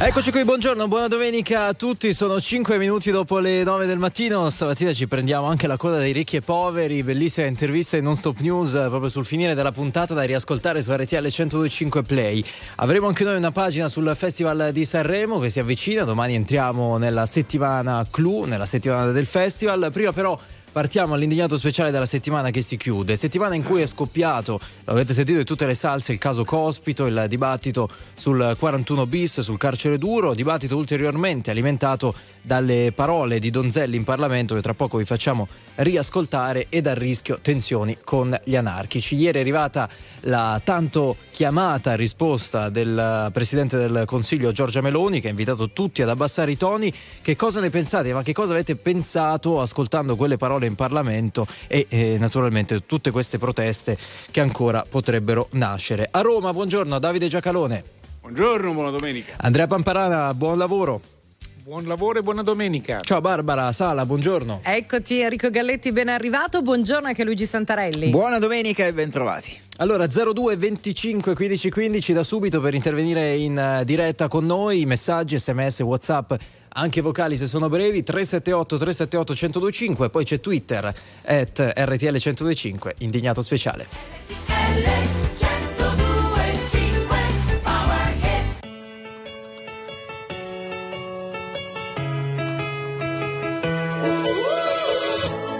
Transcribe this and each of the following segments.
Eccoci qui, buongiorno, buona domenica a tutti. Sono 5 minuti dopo le 9 del mattino. Stamattina ci prendiamo anche la coda dei ricchi e poveri. Bellissima intervista in Non Stop News proprio sul finire della puntata da riascoltare su RTL 1025 Play. Avremo anche noi una pagina sul Festival di Sanremo che si avvicina. Domani entriamo nella settimana clou, nella settimana del festival. Prima però partiamo all'indignato speciale della settimana che si chiude. Settimana in cui è scoppiato, avete sentito in tutte le salse, il caso Cospito, il dibattito sul 41 bis, sul carcere duro, dibattito ulteriormente alimentato dalle parole di Donzelli in Parlamento che tra poco vi facciamo riascoltare ed a rischio tensioni con gli anarchici. Ieri è arrivata la tanto chiamata risposta del Presidente del Consiglio Giorgia Meloni che ha invitato tutti ad abbassare i toni. Che cosa ne pensate? Ma che cosa avete pensato ascoltando quelle parole in Parlamento e eh, naturalmente tutte queste proteste che ancora potrebbero nascere? A Roma, buongiorno Davide Giacalone. Buongiorno, buona domenica. Andrea Pamparana, buon lavoro. Buon lavoro e buona domenica. Ciao Barbara Sala, buongiorno. Eccoti Enrico Galletti, ben arrivato. Buongiorno anche Luigi Santarelli. Buona domenica e bentrovati. Allora 02 25 15 15 da subito per intervenire in eh, diretta con noi, messaggi, sms, whatsapp, anche vocali se sono brevi, 378 378 1025, poi c'è Twitter at RTL 1025, indignato speciale.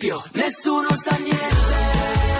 Di Scipio nessuno sa niente.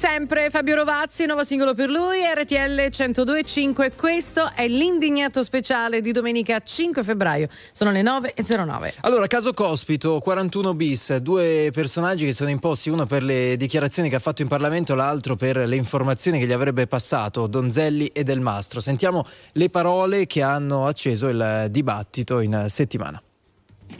Sempre, Fabio Rovazzi, nuovo singolo per lui, RTL 1025. Questo è l'indignato speciale di domenica 5 febbraio. Sono le 9.09. Allora, caso Cospito, 41 bis, due personaggi che sono imposti, uno per le dichiarazioni che ha fatto in Parlamento, l'altro per le informazioni che gli avrebbe passato Donzelli e Del Mastro. Sentiamo le parole che hanno acceso il dibattito in settimana.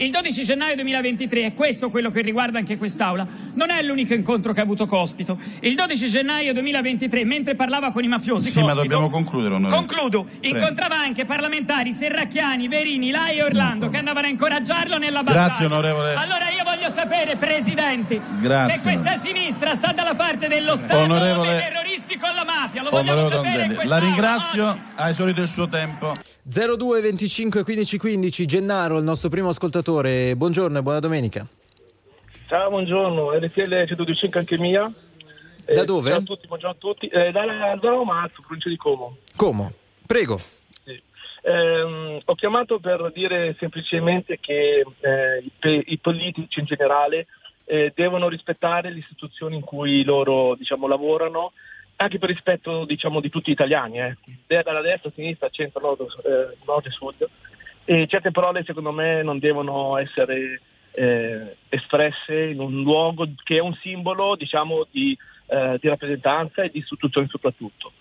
Il 12 gennaio 2023, e questo quello che riguarda anche quest'Aula, non è l'unico incontro che ha avuto Cospito. Il 12 gennaio 2023, mentre parlava con i mafiosi, Sì, ma Cospito, dobbiamo concludere, onorevole. Concludo. Prego. Incontrava anche parlamentari Serracchiani, Verini, Lai e Orlando che andavano a incoraggiarlo nella battaglia. Grazie, onorevole. Allora io voglio sapere, Presidenti, Grazie. se questa sinistra sta dalla parte dello Stato Onorevole- o dei terroristi con la mafia. Lo vogliamo Onorevole sapere la ringrazio, ha esaurito il suo tempo. 02 25 15 15 Gennaro, il nostro primo ascoltatore. Buongiorno e buona domenica. Ciao, buongiorno, RTL 125 anche mia. Eh, Da dove? Ciao a tutti, buongiorno a tutti. Eh, da, da Romazzo, provincia di Como. Como? Prego. Sì. Ehm, ho chiamato per dire semplicemente che eh, i, i politici in generale eh, devono rispettare le istituzioni in cui loro diciamo, lavorano, anche per rispetto diciamo, di tutti gli italiani, eh. Dalla destra, sinistra, centro, nord, eh, nord e sud. E certe parole secondo me non devono essere eh, espresse in un luogo che è un simbolo diciamo, di, eh, di rappresentanza e di istituzioni soprattutto.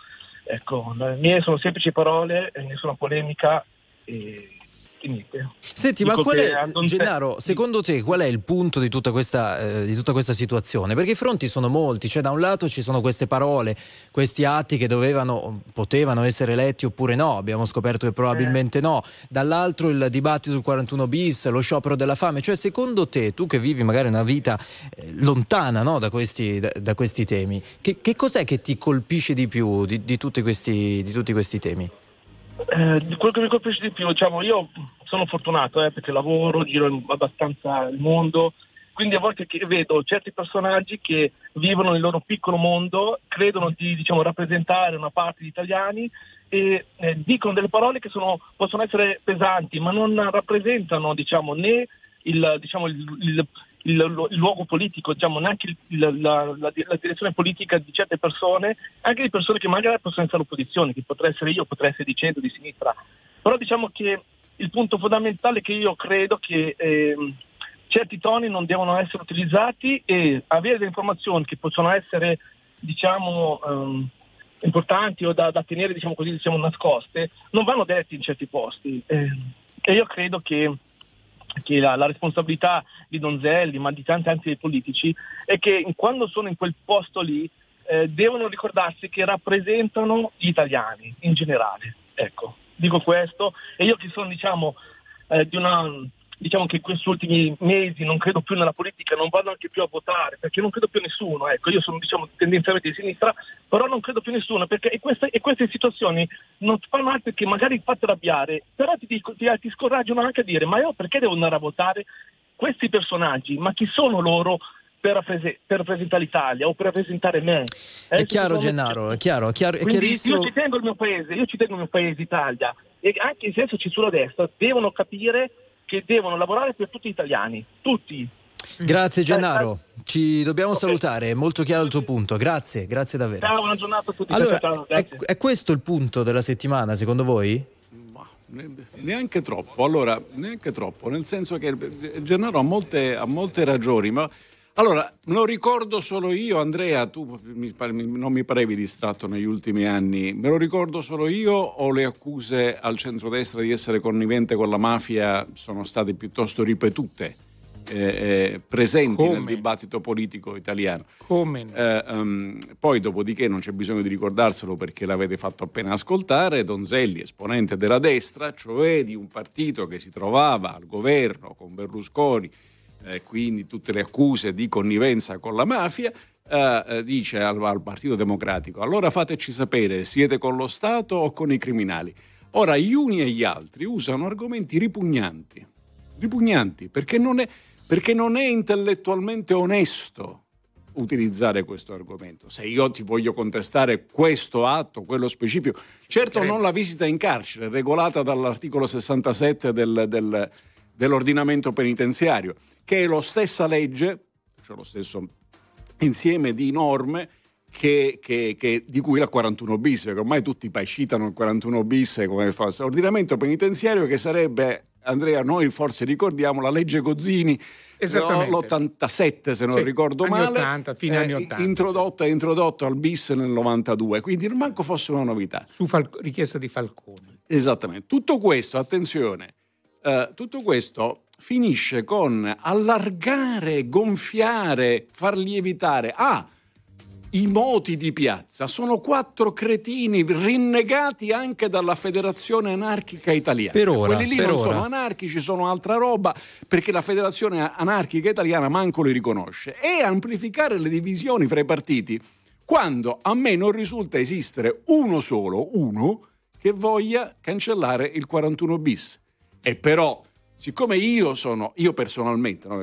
Ecco, le mie sono semplici parole, eh, nessuna polemica e, e niente. Senti, ma Dico qual che è, Gennaro, secondo te qual è il punto di tutta, questa, eh, di tutta questa situazione? Perché i fronti sono molti, cioè da un lato ci sono queste parole, questi atti che dovevano, potevano essere letti oppure no, abbiamo scoperto che probabilmente no, dall'altro il dibattito sul 41 bis, lo sciopero della fame, cioè secondo te, tu che vivi magari una vita eh, lontana no, da, questi, da- da questi temi, che, che cos'è che ti colpisce di più di, di tutti, questi, di tutti questi temi? Eh, quello che mi colpisce di più, diciamo, io sono fortunato eh, perché lavoro, giro abbastanza il mondo, quindi a volte vedo certi personaggi che vivono nel loro piccolo mondo, credono di diciamo, rappresentare una parte di italiani e eh, dicono delle parole che sono- possono essere pesanti, ma non rappresentano diciamo, né il, diciamo, il- il- il, il luogo politico, diciamo, neanche il- il- la, la- la direzione politica di certe persone, anche di persone che magari possono essere all'opposizione, che potrei essere io, potrei essere di centro, di sinistra. Però diciamo che il punto fondamentale che io credo che ehm, certi toni non devono essere utilizzati e avere delle informazioni che possono essere, diciamo, ehm, importanti o da, da tenere, diciamo così, diciamo, nascoste, non vanno detti in certi posti. Eh, e io credo che che la, la responsabilità di Donzelli, ma di tanti altri politici, è che quando sono in quel posto lì eh, devono ricordarsi che rappresentano gli italiani in generale. Ecco, dico questo e io che sono diciamo eh, di una diciamo che in questi ultimi mesi non credo più nella politica, non vado anche più a votare perché non credo più a nessuno, ecco, io sono diciamo tendenzialmente di sinistra, però non credo più a nessuno perché e queste, e queste situazioni non fanno altro che magari farti arrabbiare, però ti, dico- ti, ti scoraggiano anche a dire ma io perché devo andare a votare questi personaggi, ma chi sono loro per, rapprese- per rappresentare l'Italia o per rappresentare me? È Eh, chiaro Gennaro, è chiaro, è, chiaro, è chiarissimo. io ci tengo il mio paese, io ci tengo il mio paese Italia e anche i sensoci sulla destra devono capire che devono lavorare per tutti gli italiani, tutti. Grazie Gennaro, ci dobbiamo Ok. salutare, è molto chiaro il tuo punto, grazie, grazie davvero. Ciao, buona giornata a tutti. Allora, ciao, ciao, è, è questo il punto della settimana secondo voi? Ma ne- Neanche troppo, allora, neanche troppo, nel senso che Gennaro ha molte, ha molte ragioni, ma allora, lo ricordo solo io, Andrea, tu mi non mi parevi distratto negli ultimi anni, me lo ricordo solo io o le accuse al centrodestra di essere connivente con la mafia sono state piuttosto ripetute, eh, eh, presenti nel Come? dibattito politico italiano? Eh, ehm, poi, dopodiché, non c'è bisogno di ricordarselo perché l'avete fatto appena ascoltare. Donzelli, esponente della destra, cioè di un partito che si trovava al governo con Berlusconi, eh, quindi tutte le accuse di connivenza con la mafia. eh, eh, dice al, al Partito Democratico: allora fateci sapere, siete con lo Stato o con i criminali? Ora, gli uni e gli altri usano argomenti ripugnanti, ripugnanti perché non è, perché non è intellettualmente onesto utilizzare questo argomento. Se io ti voglio contestare questo atto, quello specifico, certo non la visita in carcere, regolata dall'articolo 67 del- del- dell'ordinamento penitenziario, che è la stessa legge, cioè lo stesso insieme di norme che- che- che- di cui la 41 bis, perché ormai tutti poi citano il 41 bis come fosse ordinamento penitenziario che sarebbe, Andrea, noi forse ricordiamo la legge Gozzini Esattamente. l'87 se non Sì, ricordo male, 80, fine anni 80. introdotta, introdotto al bis nel 92, quindi non manco fosse una novità. Su Fal- richiesta di Falcone. Esattamente. Tutto questo, attenzione, eh, tutto questo finisce con allargare, gonfiare, far lievitare. Ah, i moti di piazza sono quattro cretini rinnegati anche dalla Federazione Anarchica Italiana. Per ora, Quelli lì non ora. sono anarchici, sono altra roba, perché la Federazione Anarchica Italiana manco li riconosce. E amplificare le divisioni fra i partiti quando a me non risulta esistere uno solo, uno, che voglia cancellare il 41 bis. E però, siccome io sono, io personalmente, no,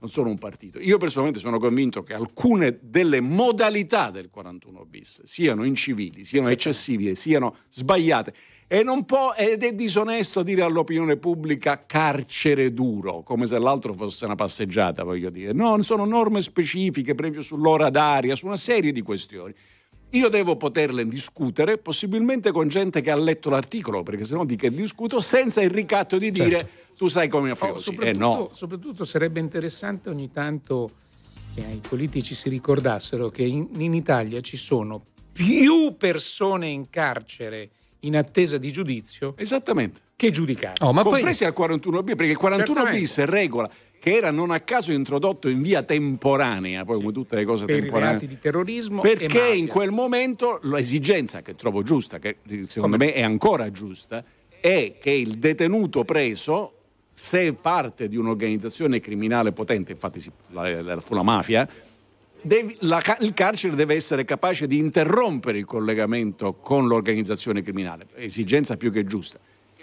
non sono un partito, io personalmente sono convinto che alcune delle modalità del 41 bis siano incivili, siano eccessive, siano sbagliate. E non può, ed è disonesto dire all'opinione pubblica carcere duro, come se l'altro fosse una passeggiata, voglio dire. No, sono norme specifiche, esempio sull'ora d'aria, su una serie di questioni. Io devo poterle discutere, possibilmente con gente che ha letto l'articolo, perché sennò di che discuto, senza il ricatto di dire tu sai come Oh, affiosi. soprattutto, Eh no. soprattutto sarebbe interessante ogni tanto che i politici si ricordassero che in, in Italia ci sono più persone in carcere in attesa di giudizio Esattamente. che giudicate. Oh, ma poi Compresi al 41 bis, perché il 41 bis regola che era non a caso introdotto in via temporanea, poi come tutte le cose per i temporanee. reati di terrorismo Perché in quel momento l'esigenza che trovo giusta, che secondo me è ancora giusta, è che il detenuto preso, se parte di un'organizzazione criminale potente, infatti si, la, la, la mafia, devi- la il carcere deve essere capace di interrompere il collegamento con l'organizzazione criminale, esigenza più che giusta.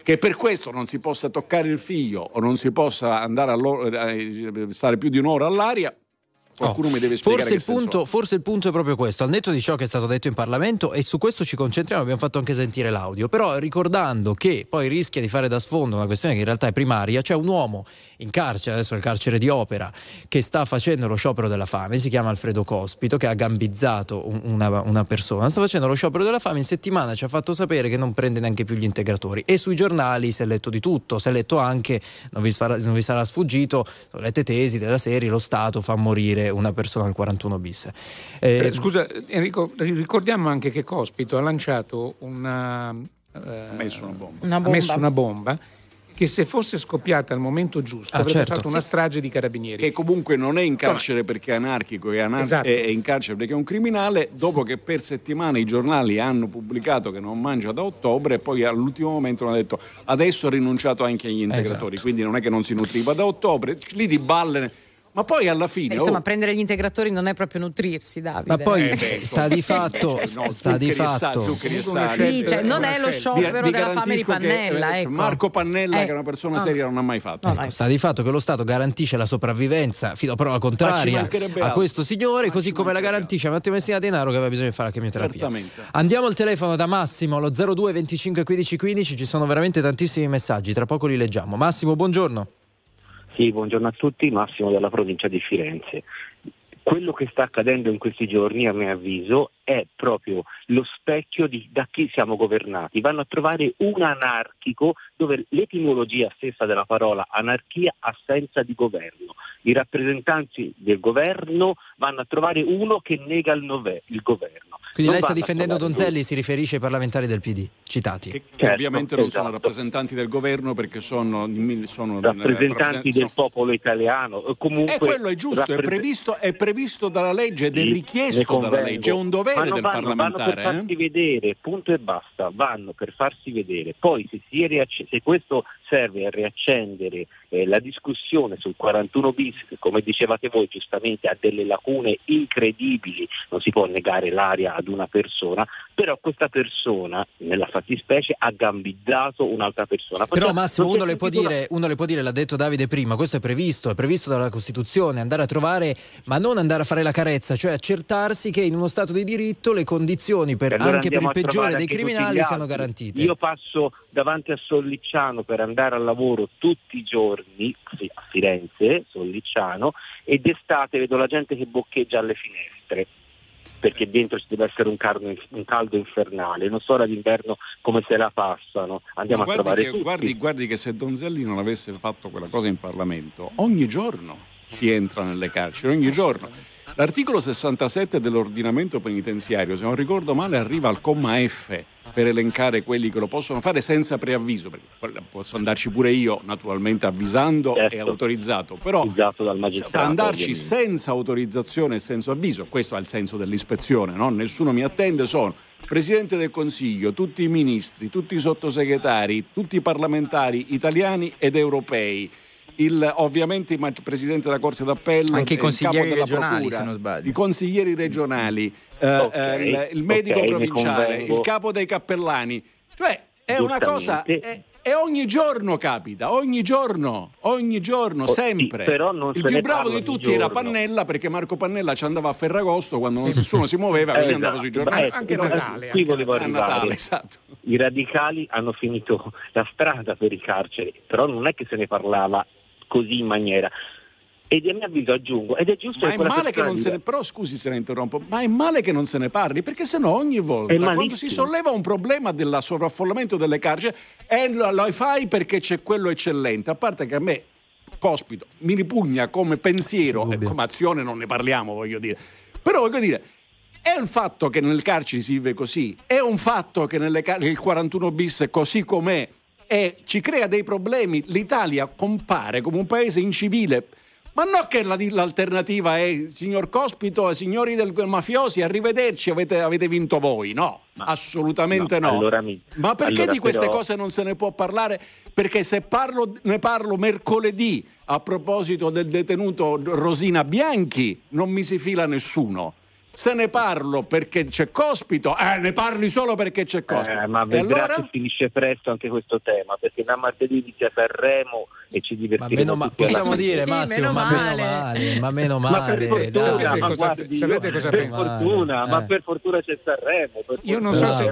Che per questo non si possa toccare il figlio o non si possa andare a eh, stare più di un'ora all'aria, qualcuno Oh, mi deve spiegare Forse il, punto, forse il punto è proprio questo, al netto di ciò che è stato detto in Parlamento e su questo ci concentriamo, abbiamo fatto anche sentire l'audio, però ricordando che poi rischia di fare da sfondo una questione che in realtà è primaria, c'è un uomo in carcere, adesso nel carcere di Opera, che sta facendo lo sciopero della fame, si chiama Alfredo Cospito, che ha gambizzato un- una, una persona, sta facendo lo sciopero della fame, in settimana ci ha fatto sapere che non prende neanche più gli integratori. E sui giornali si è letto di tutto, si è letto anche, non vi, sarà, non vi sarà sfuggito, sono lette tesi della serie, lo Stato fa morire una persona al 41 bis. Eh, Eh, scusa Enrico, ricordiamo anche che Cospito ha lanciato una... eh, Ha messo una bomba. Una ha messo bomba. una bomba che se fosse scoppiata al momento giusto Ah, avrebbe certo. fatto una strage di carabinieri. che comunque non è in carcere perché è anarchico è, anar- Esatto. è- è in carcere perché è un criminale dopo che per settimane i giornali hanno pubblicato che non mangia da ottobre e poi all'ultimo momento hanno detto adesso ha rinunciato anche agli integratori Esatto. quindi non è che non si nutriva da ottobre lì di balle ma poi alla Beh, fine insomma, oh, prendere gli integratori non è proprio nutrirsi, Davide. ma poi Eh beh, sta di fatto, no, sta di fatto Sì, cioè, non è lo sciopero della fame di garantisco che, Pannella. eh, ecco. Marco Pannella Eh, che è una persona no. seria non ha mai fatto No, Ecco, sta di fatto che lo Stato garantisce la sopravvivenza fino a prova contraria a altro. questo signore, Ma così come la garantisce a Matteo Messina Denaro che aveva bisogno di fare la chemioterapia. Certamente. Andiamo al telefono da Massimo allo 02 25 15 15, ci sono veramente tantissimi messaggi, tra poco li leggiamo. Massimo, buongiorno. Sì, buongiorno a tutti, Massimo dalla provincia di Firenze. Quello che sta accadendo in questi giorni, a mio avviso, è proprio lo specchio di da chi siamo governati. Vanno a trovare un anarchico dove l'etimologia stessa della parola anarchia assenza di governo. I rappresentanti del governo vanno a trovare uno che nega il, nove- il governo. Quindi Non lei sta difendendo Donzelli, si riferisce ai parlamentari del PD, citati. che, che Certo, ovviamente non sono esatto. rappresentanti del governo perché sono, sono rappresentanti del sono- popolo italiano. o Comunque, E quello è giusto, è rapprese- previsto, è previsto dalla legge ed è richiesto dalla legge, è un dovere non del vanno, Vanno parlamentare. per farsi eh? vedere, punto e basta, vanno per farsi vedere. Poi se, si riacc- se questo serve a riaccendere eh, la discussione sul 41 bis, che come dicevate voi giustamente ha delle lacune incredibili, non si può negare l'aria ad una persona, però questa persona, nella fattispecie, ha gambizzato un'altra persona. Però Perché Massimo, non si uno le, dire, uno le può dire, l'ha detto Davide prima, questo è previsto, è previsto dalla Costituzione, andare a trovare, ma non andare a fare la carezza, cioè accertarsi che in uno Stato di diritto le condizioni per, allora anche per il peggiore dei criminali siano garantite. Io passo davanti a Sollicciano per andare al lavoro tutti i giorni, sì, a Firenze, Sollicciano, e d'estate vedo la gente che boccheggia alle finestre perché dentro ci deve essere un, carno- un caldo infernale, non so ora d'inverno come se la passano, andiamo a trovare che, tutti. guardi, guardi che se Donzelli non avesse fatto quella cosa in Parlamento, ogni giorno si entra nelle carceri, ogni giorno. L'articolo 67 dell'ordinamento penitenziario, se non ricordo male, arriva al comma F per elencare quelli che lo possono fare senza preavviso, perché posso andarci pure io, naturalmente avvisando Certo. e autorizzato, però magistrato, andarci senza autorizzazione e senza avviso, questo è il senso dell'ispezione, no? nessuno mi attende, sono Presidente del Consiglio, tutti i ministri, tutti i sottosegretari, tutti i parlamentari italiani ed europei. Il, ovviamente il Presidente della Corte d'Appello, Anche i il consiglieri capo della regionali, Procura, se non sbaglio. i consiglieri regionali, eh, Ok, eh, il, medico ok, ne provinciale, il capo dei cappellani. Cioè, è una cosa... È- e ogni giorno capita, ogni giorno, ogni giorno, Oh, sì, sempre. però non il se più ne bravo di tutti era giorno. Pannella perché Marco Pannella ci andava a Ferragosto quando non- nessuno si muoveva, così Eh, andava esatto. sui giornali. Beh, Anche Natale, Qui anche volevo a arrivare. Natale, esatto. I radicali hanno finito la strada per i carceri, però non è che se ne parlava così in maniera. Ed a mio avviso aggiungo, ed è giusto Ma è male che non se ne. Però scusi se ne interrompo, ma è male che non se ne parli, perché sennò ogni volta quando si solleva un problema del sovraffollamento delle carceri, eh, lo, lo fai perché c'è quello eccellente. A parte che a me, cospito, mi ripugna come pensiero, e come azione non ne parliamo, voglio dire. Però voglio dire. È un fatto che nel carcere si vive così, è un fatto che nelle car- il 41 bis è così com'è e ci crea dei problemi. L'Italia compare come un paese incivile. Ma non che la- l'alternativa è signor Cospito, signori del mafiosi, arrivederci, avete, avete vinto voi. No, assolutamente no, no. allora mi- Ma perché allora di queste però- cose non se ne può parlare? Perché se parlo, ne parlo mercoledì a proposito del detenuto Rosina Bianchi, non mi si fila nessuno. Se ne parlo perché c'è Cospito, eh, ne parli solo perché c'è Cospito. Eh, ma e vedrà allora? che finisce presto anche questo tema, perché da martedì inizia Sanremo e ci Ma divertiremo meno ma- possiamo fine. dire, Sì, Massimo, meno ma male. meno male, ma meno Ma male. per fortuna, dai. Sapete ma cosa- guardi, sapete io- cosa per fortuna, Eh. ma per fortuna c'è Sanremo. per Io non so se,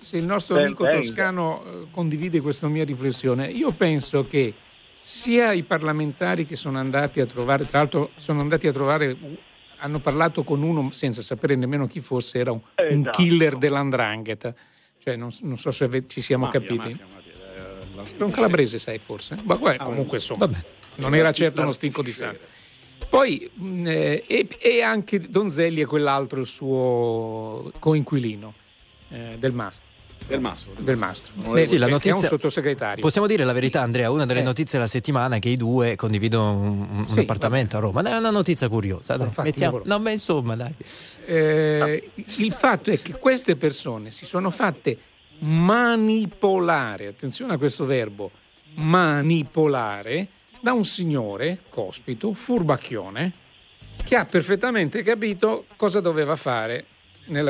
se il nostro Ben amico venga. toscano eh, condivide questa mia riflessione. Io penso che sia i parlamentari che sono andati a trovare, tra l'altro sono andati a trovare, hanno parlato con uno senza sapere nemmeno chi fosse, era un, un Esatto. killer dell'andrangheta. Cioè, non, non so se ci siamo Mafia, capiti. mafia, mafia, eh, Era un calabrese, sai, forse. Ma guarda, comunque, insomma, Vabbè. non era certo uno stinco di sangue. Poi, mh, eh, e, e anche Donzelli e quell'altro, il suo coinquilino eh, del Mastro. Del Mastro. Del Mastro. Non Beh, Sì, la notizia- è un sottosegretario. Possiamo dire la verità, Andrea? Una delle Eh. notizie della settimana è che i due condividono un, un Sì, appartamento a Roma. È una notizia curiosa. Dai, Infatti, mettiamo-. No, ma insomma, dai. Eh, il fatto è che queste persone si sono fatte manipolare, attenzione a questo verbo, manipolare da un signore, cospito, furbacchione, che ha perfettamente capito cosa doveva fare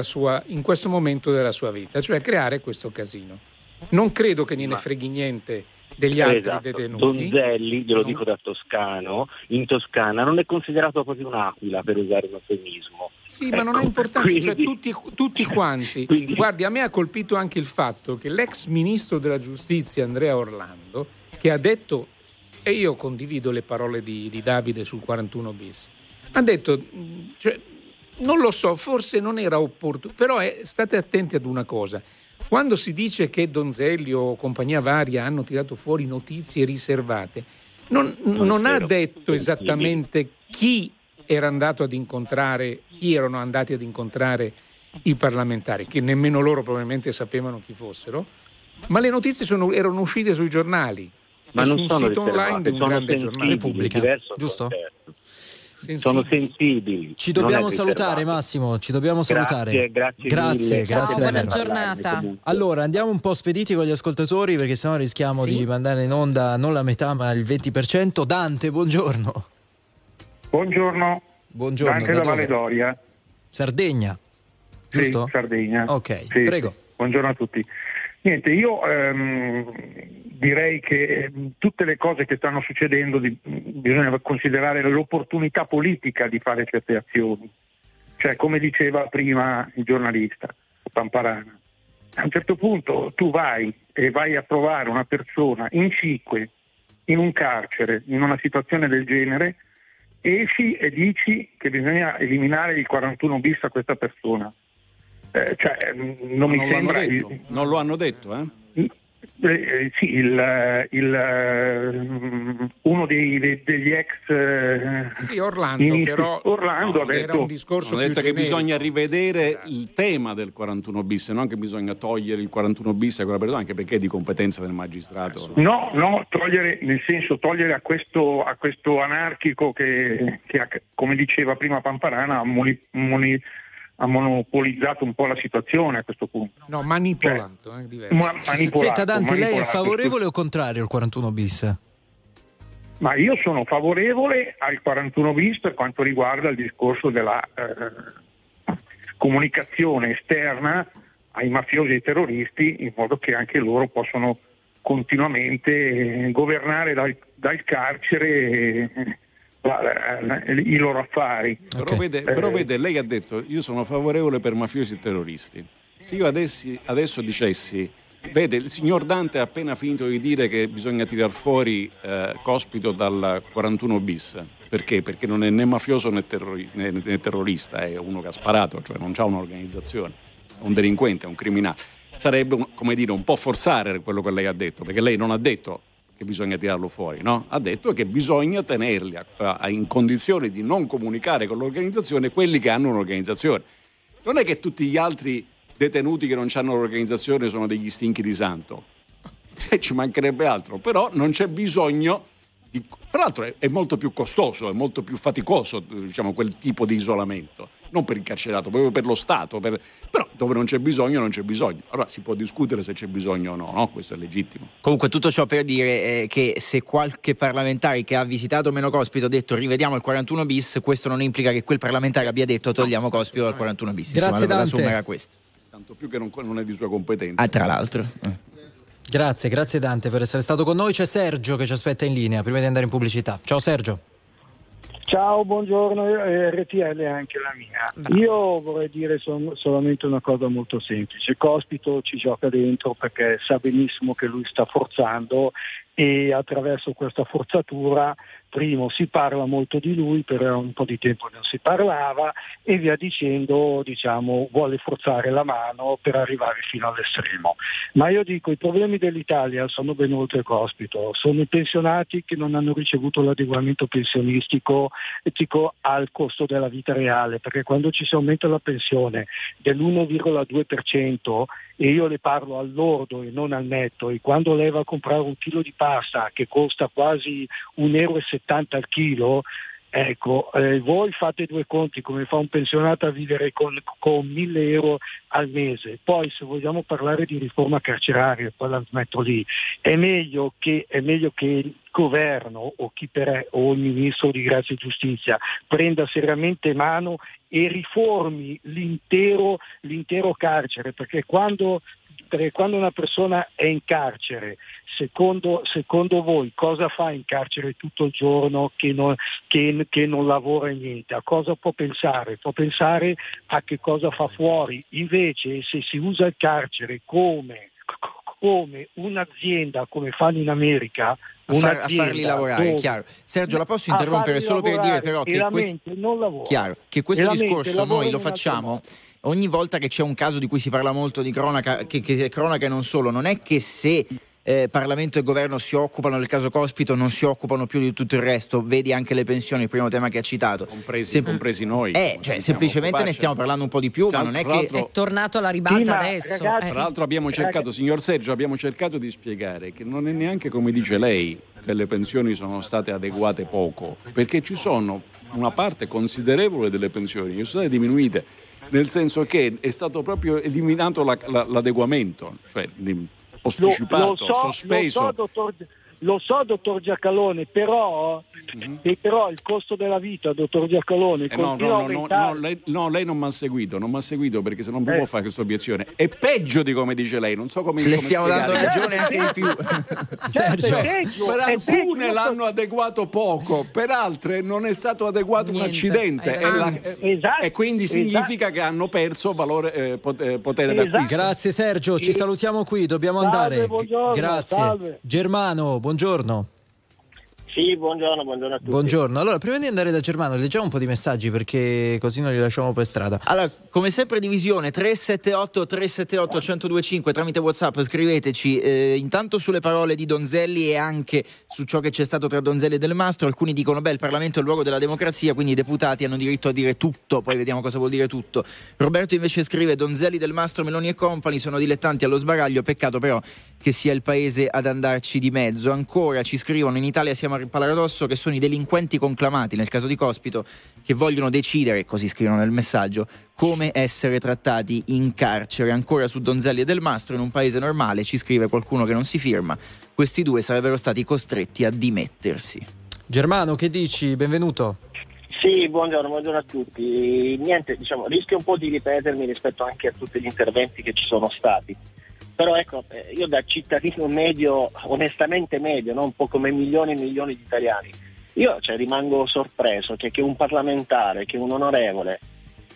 sua- in questo momento della sua vita, cioè creare questo casino. Non credo che gliene freghi niente degli altri Esatto. detenuti. Donzelli, glielo Non- dico da toscano, in Toscana non è considerato proprio un'aquila per usare un eufemismo. Sì, ma non ha Ecco, importanza, cioè quindi- tutti, tutti quanti. Quindi- Guardi, a me ha colpito anche il fatto che l'ex ministro della giustizia Andrea Orlando, che ha detto, e io condivido le parole di, di Davide sul 41 bis, ha detto, cioè, non lo so, forse non era opportuno, però eh, state attenti ad una cosa. Quando si dice che Donzelli o compagnia varia hanno tirato fuori notizie riservate, non, non ha vero. detto esattamente chi era andato ad incontrare, chi erano andati ad incontrare i parlamentari, che nemmeno loro probabilmente sapevano chi fossero, ma le notizie sono- erano uscite sui giornali. Ma e non su un sono sito online di un grande giornale. È dal giusto? concerto. Sensibili. Sono sensibili. Ci dobbiamo salutare. Massimo. Ci dobbiamo Grazie, salutare. grazie grazie, mille. Ciao, grazie buona davvero. giornata. Allora, andiamo un po' spediti con gli ascoltatori perché sennò rischiamo Sì. di mandare in onda non la metà ma il 20%. Dante, buongiorno. Buongiorno, Buongiorno. anche da da dove? Valle d'Oria, Sardegna. sì, Giusto? Sardegna. Ok, Sì, prego. Buongiorno a tutti. Niente, io ehm, direi che ehm, tutte le cose che stanno succedendo di- bisogna considerare l'opportunità politica di fare certe azioni. Cioè, come diceva prima il giornalista Pamparana, a un certo punto tu vai e vai a trovare una persona in cinque, in un carcere, in una situazione del genere, esci e dici che bisogna eliminare il 41 bis a questa persona. Eh, cioè, non mi non, l'hanno sembra. detto, non lo hanno detto, eh? Eh, sì, il, il, eh, uno dei, dei- degli ex eh, Sì, Orlando, ministri- però Orlando ha era detto un discorso Hanno più detto che generico. bisogna rivedere il tema del 41 bis, non che bisogna togliere il 41 bis a quella persona, anche perché è di competenza del magistrato. No, no, togliere, nel senso togliere a questo, a questo anarchico che, che ha- come diceva prima Pamparana, ha, moni- moni- ha monopolizzato un po' la situazione a questo punto. No, manipolato, è diverso. Ma- manipolato, Senta Dante, lei è manipolato, favorevole o contrario al 41 bis? Ma io sono favorevole al 41 bis per quanto riguarda il discorso della eh, comunicazione esterna ai mafiosi e ai terroristi in modo che anche loro possano continuamente eh, governare dal, dal carcere eh, i loro affari. Però, vede, però Eh, vede, lei ha detto io sono favorevole per mafiosi e terroristi. Se io adessi- adesso dicessi, vede, il signor Dante ha appena finito di dire che bisogna tirar fuori eh, Cospito dal 41 bis. Perché? Perché non è né mafioso né, terrori- né- né terrorista, è uno che ha sparato, cioè non ha un'organizzazione, è un delinquente, è un criminale. Sarebbe, un- come dire, un po' forzare quello che lei ha detto, perché lei non ha detto che bisogna tirarlo fuori, no? Ha detto che bisogna tenerli a- a- in condizione di non comunicare con l'organizzazione quelli che hanno un'organizzazione. Non è che tutti gli altri detenuti che non hanno l'organizzazione sono degli stinchi di santo. Cioè, ci mancherebbe altro, però non c'è bisogno di... Tra l'altro è, è molto più costoso, è molto più faticoso, diciamo, quel tipo di isolamento. Non per il carcerato, proprio per lo Stato. per- Però dove non c'è bisogno, non c'è bisogno. Allora si può discutere se c'è bisogno o no, no? Questo è legittimo. Comunque tutto ciò per dire eh, che se qualche parlamentare che ha visitato meno Cospito ha detto rivediamo il 41 bis, questo non implica che quel parlamentare abbia detto togliamo Cospito dal 41 bis. Grazie, Insomma, Dante. era questa. Tanto più che non, non è di sua competenza. Ah, tra l'altro. eh. Grazie, grazie Dante per essere stato con noi. C'è Sergio che ci aspetta in linea prima di andare in pubblicità. Ciao Sergio. Ciao, buongiorno, eh, RTL è anche la mia. Io vorrei dire sol- solamente una cosa molto semplice. Cospito ci gioca dentro perché sa benissimo che lui sta forzando e attraverso questa forzatura, primo, si parla molto di lui, per un po' di tempo non si parlava e via dicendo, diciamo, vuole forzare la mano per arrivare fino all'estremo. Ma io dico, i problemi dell'Italia sono ben oltre Cospito, sono i pensionati che non hanno ricevuto l'adeguamento pensionistico etico al costo della vita reale, perché quando ci si aumenta la pensione dell'1,2% e io le parlo al lordo e non al netto, e quando lei va a comprare un chilo di pasta che costa quasi 1,70 euro al chilo, Ecco, eh, voi fate due conti come fa un pensionato a vivere con, con 1000 euro al mese. Poi se vogliamo parlare di riforma carceraria, poi la metto lì, è meglio che, è meglio che il governo o chi per o il ministro di grazia e giustizia prenda seriamente mano e riformi l'intero, l'intero carcere, perché quando perché quando una persona è in carcere, secondo, secondo voi cosa fa in carcere tutto il giorno che non, che- che non lavora niente? A cosa può pensare? Può pensare a che cosa fa fuori. Invece se si usa il carcere come, come un'azienda, come fanno in America, A, far- a farli lavorare, dove- chiaro. Sergio, la posso interrompere solo per dire però che lavora. Chiaro, che questo discorso noi lo facciamo ogni volta che c'è un caso di cui si parla molto di cronaca, che, che cronaca e non solo, non è che se eh, Parlamento e governo si occupano del caso Cospito non si occupano più di tutto il resto, vedi anche le pensioni, il primo tema che ha citato. Compresi, Sem- compresi noi. Eh, cioè, semplicemente ne stiamo parlando un po' di più, ma non è Tra che... È tornato alla ribalta Sì, adesso. ragazzi- eh. Tra l'altro abbiamo cercato, signor Sergio, abbiamo cercato di spiegare che non è neanche come dice lei che le pensioni sono state adeguate poco, perché ci sono una parte considerevole delle pensioni che sono state diminuite, nel senso che è stato proprio eliminato la- la- l'adeguamento, cioè posticipato, lo, lo so, sospeso. Lo so, dottor, lo so, dottor Giacalone, però, e però il costo della vita, dottor Giacalone, Eh, no, continua no, no, no, aumentare. no, lei, no, lei non mi ha seguito, non mi ha seguito perché se non Eh. può fare questa obiezione. È peggio di come dice lei, non so come Le come stiamo dando spiegare. ragione anche di più. Certo, Sergio. è peggio, Per alcune peggio. l'hanno adeguato poco, per altre non è stato adeguato un Niente, accidente hai e, la- Esatto, e quindi esatto. significa che hanno perso valore, eh, eh, potere Esatto. d'acquisto. Grazie Sergio, ci salutiamo qui, dobbiamo Salve, andare. buongiorno, Grazie. salve. Germano, buongiorno. Sì, buongiorno, buongiorno a tutti. Buongiorno. Allora, prima di andare da Germano, leggiamo un po' di messaggi perché così non li lasciamo per strada. Allora, come sempre divisione 378 378 1025 tramite WhatsApp scriveteci eh, intanto sulle parole di Donzelli e anche su ciò che c'è stato tra Donzelli e Del Mastro. Alcuni dicono beh, il Parlamento è il luogo della democrazia, quindi i deputati hanno diritto a dire tutto, poi vediamo cosa vuol dire tutto. Roberto invece scrive Donzelli, Del Mastro, Meloni e compagni sono dilettanti allo sbaraglio, peccato però che sia il paese ad andarci di mezzo. Ancora ci scrivono in Italia siamo al paradosso che sono i delinquenti conclamati, nel caso di Cospito, che vogliono decidere, così scrivono nel messaggio, come essere trattati in carcere. Ancora su Donzelli e Del Mastro, in un paese normale, ci scrive qualcuno che non si firma, questi due sarebbero stati costretti a dimettersi. Germano, che dici? Benvenuto. Sì, buongiorno, buongiorno a tutti. Niente, diciamo, rischio un po' di ripetermi rispetto anche a tutti gli interventi che ci sono stati. Però ecco, eh, io da cittadino medio, onestamente medio, no? un po' come milioni e milioni di italiani, io cioè, rimango sorpreso che, che un parlamentare, che un onorevole,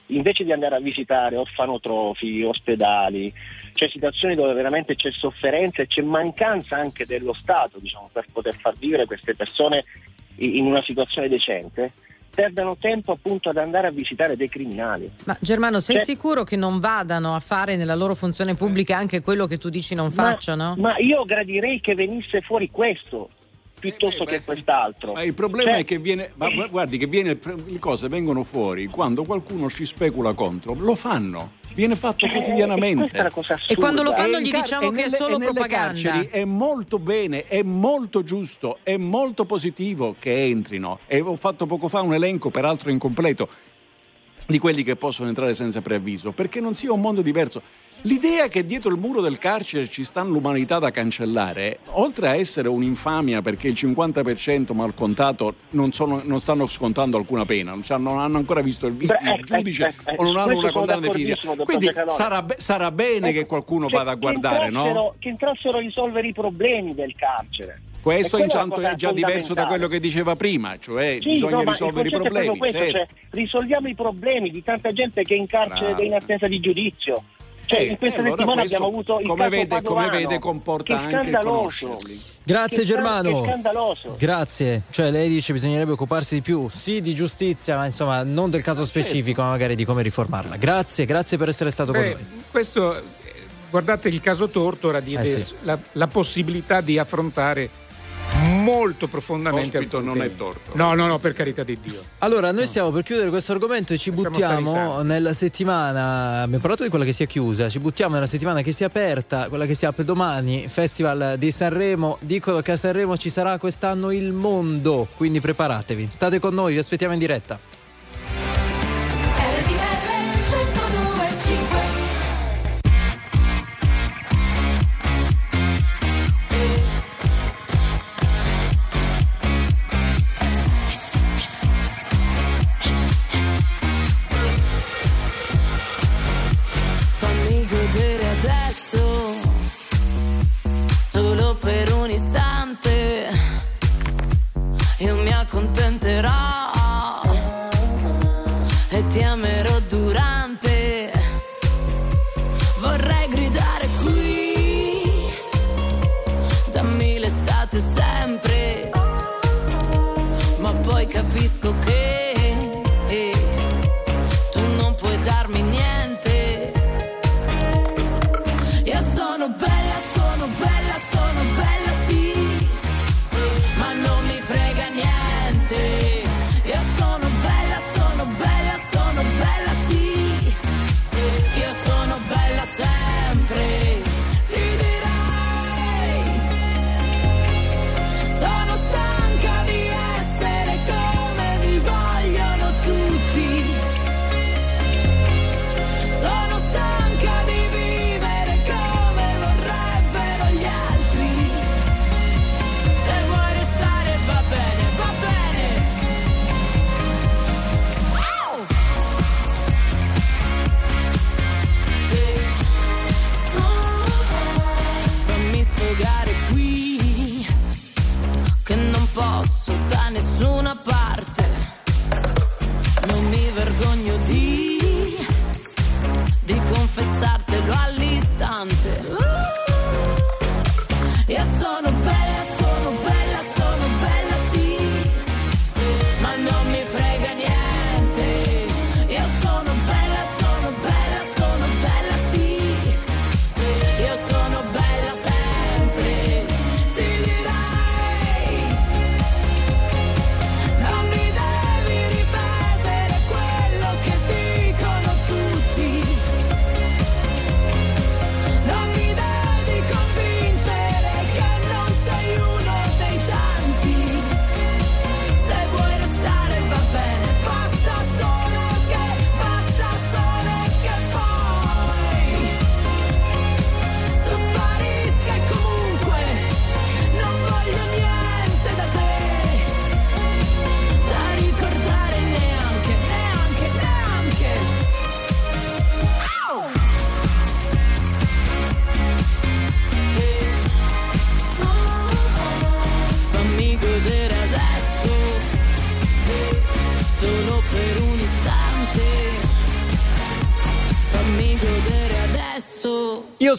invece di andare a visitare orfanotrofi, ospedali, c'è situazioni dove veramente c'è sofferenza e c'è mancanza anche dello Stato diciamo, per poter far vivere queste persone in una situazione decente, perdano tempo appunto ad andare a visitare dei criminali. Ma Germano, sei Cioè- sicuro che non vadano a fare nella loro funzione pubblica anche quello che tu dici non Ma- facciano? Ma io gradirei che venisse fuori questo piuttosto che quest'altro. Ma il problema Cioè- è che viene, ma gu- guardi che viene, le cose vengono fuori quando qualcuno ci specula contro, lo fanno. Viene fatto Eh, quotidianamente. è cosa E quando lo fanno gli car- diciamo che è nelle- solo e nelle propaganda. carceri È molto bene, è molto giusto, è molto positivo che entrino. E ho fatto poco fa un elenco, peraltro incompleto, di quelli che possono entrare senza preavviso, perché non sia un mondo diverso. L'idea che dietro il muro del carcere ci sta l'umanità da cancellare, oltre a essere un'infamia perché il 50% mal contato non, sono- non stanno scontando alcuna pena, non, hanno ancora visto il, Beh, il ecco, giudice ecco, ecco, o non hanno una condanna definitiva. Quindi sarà, sarà bene Ecco, che qualcuno che- vada a che guardare, no? entrassero- Che entrassero a risolvere i problemi del carcere. Questo intanto è già diverso da quello che diceva prima, cioè Sì, bisogna no, risolvere i problemi. questo, certo. cioè, risolviamo i problemi di tanta gente che è in carcere è in attesa di giudizio. Cioè, Eh, in questa eh, allora settimana questo, abbiamo avuto il come vede, come Padovano, vede comporta che anche scandaloso. Grazie Che Germano. che scandaloso. Grazie. Cioè lei dice bisognerebbe occuparsi di più, sì, di giustizia, ma insomma non del caso specifico, ma magari di come riformarla. Grazie, grazie per essere stato con Beh, noi. questo, eh, guardate, il caso Tortora diede Eh sì. la, la possibilità di affrontare molto profondamente Ospito non è torto. No, no, no, per carità di Dio. Allora, noi stiamo per chiudere questo argomento e ci Lasciamo buttiamo nella settimana. Abbiamo parlato di quella che si è chiusa, ci buttiamo nella settimana che si è aperta, quella che si apre domani, Festival di Sanremo. Dicono che a Sanremo ci sarà quest'anno il mondo, quindi preparatevi. State con noi, vi aspettiamo in diretta.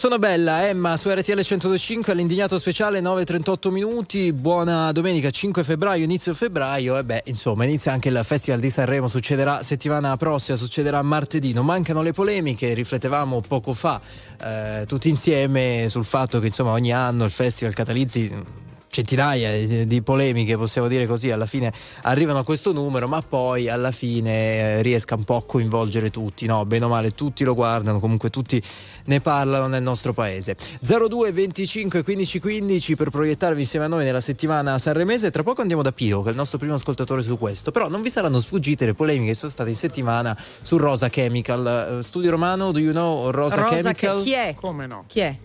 Sono Bella, Emma su RTL 1025 all'indignato speciale 9.38 minuti, buona domenica 5 febbraio, inizio febbraio. E beh insomma inizia anche il Festival di Sanremo, succederà settimana prossima, succederà martedì, non mancano le polemiche, riflettevamo poco fa eh, tutti insieme sul fatto che insomma ogni anno il Festival catalizzi centinaia di- di polemiche, possiamo dire così, alla fine arrivano a questo numero, ma poi alla fine eh, riesca un po' a coinvolgere tutti, no? Bene o male, tutti lo guardano, comunque tutti ne parlano nel nostro paese. 02 25 15 15 per proiettarvi insieme a noi nella settimana sanremese. Tra poco andiamo da Pio, che è il nostro primo ascoltatore su questo. Però non vi saranno sfuggite le polemiche che sono state in settimana su Rosa Chemical. Eh, Studio Romano, do you know Rosa, Rosa Chemical? che- chi è? Come no? Chi è?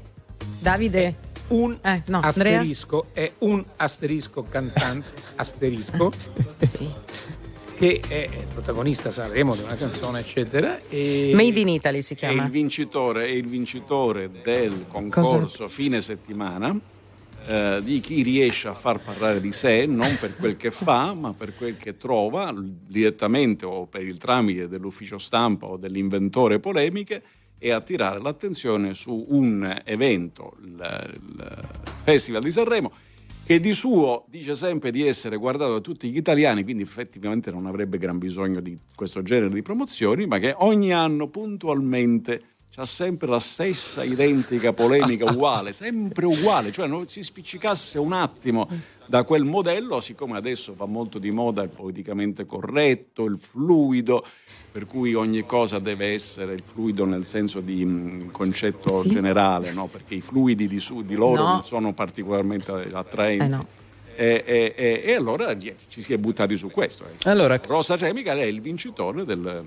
Davide? Un Eh, no, Andrea? asterisco è un asterisco cantante asterisco Sì. che è protagonista Sanremo di una canzone eccetera e Made in Italy si È chiama. il vincitore, è il vincitore del concorso fine settimana eh, di chi riesce a far parlare di sé non per quel che fa, ma per quel che trova direttamente o per il tramite dell'ufficio stampa o dell'inventore polemiche e attirare l'attenzione su un evento, il, il Festival di Sanremo, che di suo dice sempre di essere guardato da tutti gli italiani, quindi effettivamente non avrebbe gran bisogno di questo genere di promozioni, ma che ogni anno puntualmente c'ha sempre la stessa identica polemica uguale, sempre uguale, cioè non si spiccicasse un attimo da quel modello, siccome adesso va molto di moda il politicamente corretto, il fluido, per cui ogni cosa deve essere il fluido nel senso di mh, concetto Sì. generale, no? perché i fluidi di, su- di loro No. non sono particolarmente attraenti. Eh no. E, e- e- e allora ci si è buttati su questo. eh. Allora, Rosa Chemical è il vincitore del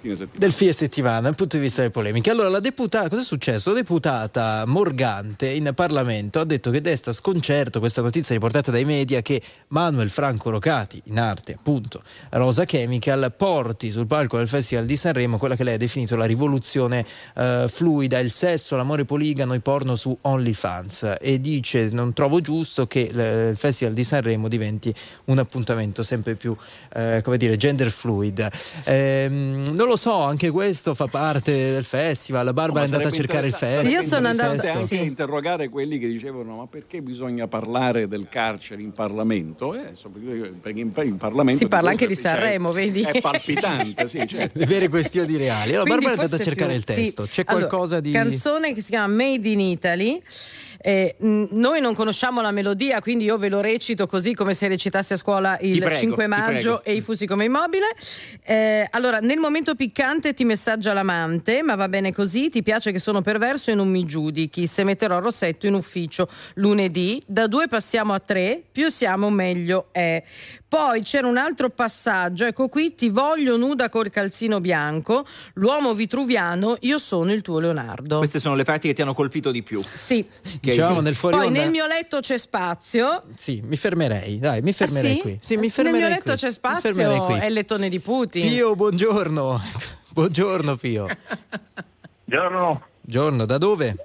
settimana. del fine settimana dal punto di vista delle polemiche. Allora, la deputata, cosa è successo? La deputata Morgante in Parlamento ha detto che desta sconcerto questa notizia riportata dai media che Manuel Franco Rocati, in arte appunto Rosa Chemical, porti sul palco del Festival di Sanremo quella che lei ha definito la rivoluzione eh, fluida, il sesso, l'amore poligamo, i porno su OnlyFans e dice non trovo giusto che l- il Festival di Sanremo diventi un appuntamento sempre più, eh, come dire, gender fluid. Ehm, non lo so, anche questo fa parte del festival. Barbara è Ma andata a cercare il festival. Io sono andata- anche sì. interrogare quelli che dicevano ma perché bisogna parlare del carcere in Parlamento? Eh, perché in, in Parlamento Si parla anche di è- cioè, Sanremo, vedi? È palpitante, sì, certo. Le vere questioni reali. Allora, Quindi Barbara è andata a cercare il più- testo. sì. C'è Allora, qualcosa di. Canzone che si chiama Made in Italy. Eh, noi non conosciamo la melodia, quindi io ve lo recito così come se recitassi a scuola il prego, 5 ti maggio e i fusi come immobile. Eh, allora, nel momento piccante ti messaggia l'amante, ma va bene così, ti piace che sono perverso e non mi giudichi. Se metterò il rossetto in ufficio lunedì, da due passiamo a tre, più siamo meglio è. Poi c'era un altro passaggio, ecco qui, ti voglio nuda col calzino bianco, l'uomo vitruviano, io sono il tuo Leonardo. Queste sono le parti che ti hanno colpito di più. Sì. Dicevamo Sì. nel fuori Poi onda- nel mio letto c'è spazio. Sì, mi fermerei. Dai, mi fermerei Ah, sì? qui. Sì, mi Nel fermerei mio letto qui. c'è spazio, qui. è il lettone di Putin. Pio, buongiorno. Buongiorno, Pio. Buongiorno. Buongiorno, da dove?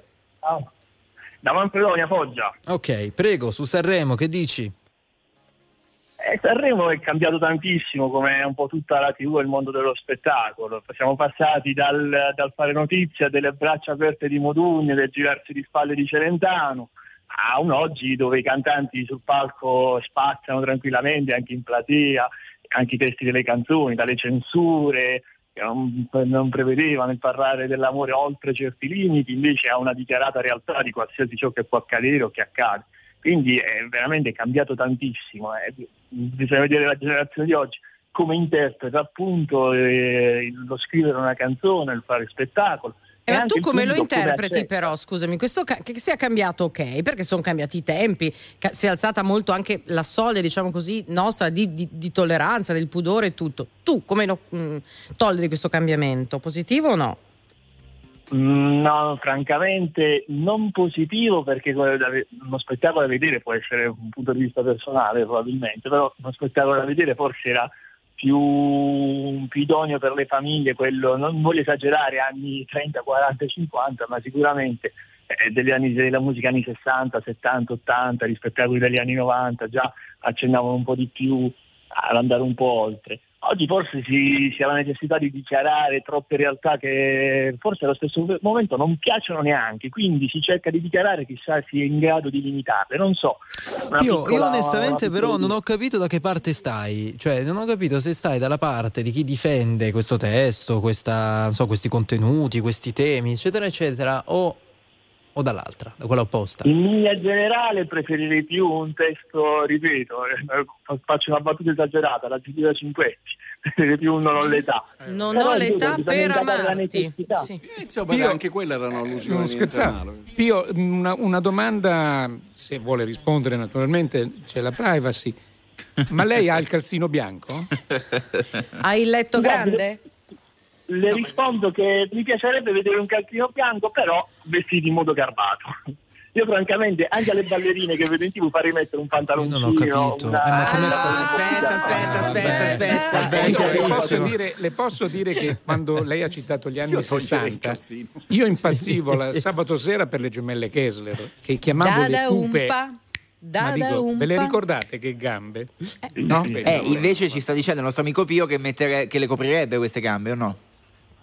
Da Manfredonia, Foggia. Ok, prego, su Sanremo, che dici? Eh, Sanremo è cambiato tantissimo come un po' tutta la TV e il mondo dello spettacolo. Siamo passati dal, dal fare notizia delle braccia aperte di Modugno, del girarsi di spalle di Celentano, a un oggi dove i cantanti sul palco spaziano tranquillamente anche in platea, anche i testi delle canzoni, dalle censure che non, non prevedevano il parlare dell'amore oltre certi limiti, invece a una dichiarata realtà di qualsiasi ciò che può accadere o che accade. Quindi è veramente cambiato tantissimo. eh. Bisogna vedere la generazione di oggi come interpreta appunto eh, lo scrivere una canzone, il fare spettacolo. Eh, ma anche tu come lo come interpreti accetta. però, scusami, questo ca- che sia cambiato ok, perché sono cambiati i tempi, ca- si è alzata molto anche la soglia, diciamo così, nostra di, di- di tolleranza, del pudore e tutto. Tu come lo mh, tolleri questo cambiamento? Positivo o no? No, francamente non positivo perché uno spettacolo da vedere può essere un punto di vista personale probabilmente, però uno spettacolo da vedere forse era più, più idoneo per le famiglie, quello, non voglio esagerare, anni 30, 40, 50, ma sicuramente eh, degli anni, della musica anni 60, 70, 80 rispetto a quelli degli anni 90 già accennavano un po' di più ad andare un po' oltre. Oggi forse si, si ha la necessità di dichiarare troppe realtà che forse allo stesso momento non piacciono neanche, quindi si cerca di dichiarare chissà si è in grado di limitarle, non so. Io, piccola- io onestamente però piccola- non ho capito da che parte stai, cioè non ho capito se stai dalla parte di chi difende questo testo, questa, non so, questi contenuti, questi temi, eccetera, eccetera, o, o dall'altra, da quella opposta. In linea generale preferirei più un testo, ripeto, eh, faccio una battuta esagerata, la Giulia Cinquetti, preferirei più un non ho l'età. Non Però ho l'età bisogna per amarti. Sì. Insomma, Io- anche quella era un'allusione. Non niente scherzavo. Pio, una, una domanda, se vuole rispondere naturalmente, c'è la privacy. Ma lei ha il calzino bianco? Hai il letto grande? Le rispondo che mi piacerebbe vedere un calzino bianco, però vestiti in modo garbato. Io francamente anche alle ballerine che vedo in tv farei mettere un pantaloncino. non ho capito. una- Eh, ma come una- Aspetta, aspetta, aspetta, aspetta. Io le, posso dire, le posso dire che quando lei ha citato gli anni Io toglierei il 60, calzino. io impazzivo la sabato sera per le gemelle Kessler, che chiamavo le Dada pupe. umpa, Ma dada dico, ve le umpa. ricordate che gambe? No? Vedi. Eh, invece ci sta dicendo il nostro amico Pio che, mettere- che le coprirebbe queste gambe, o no?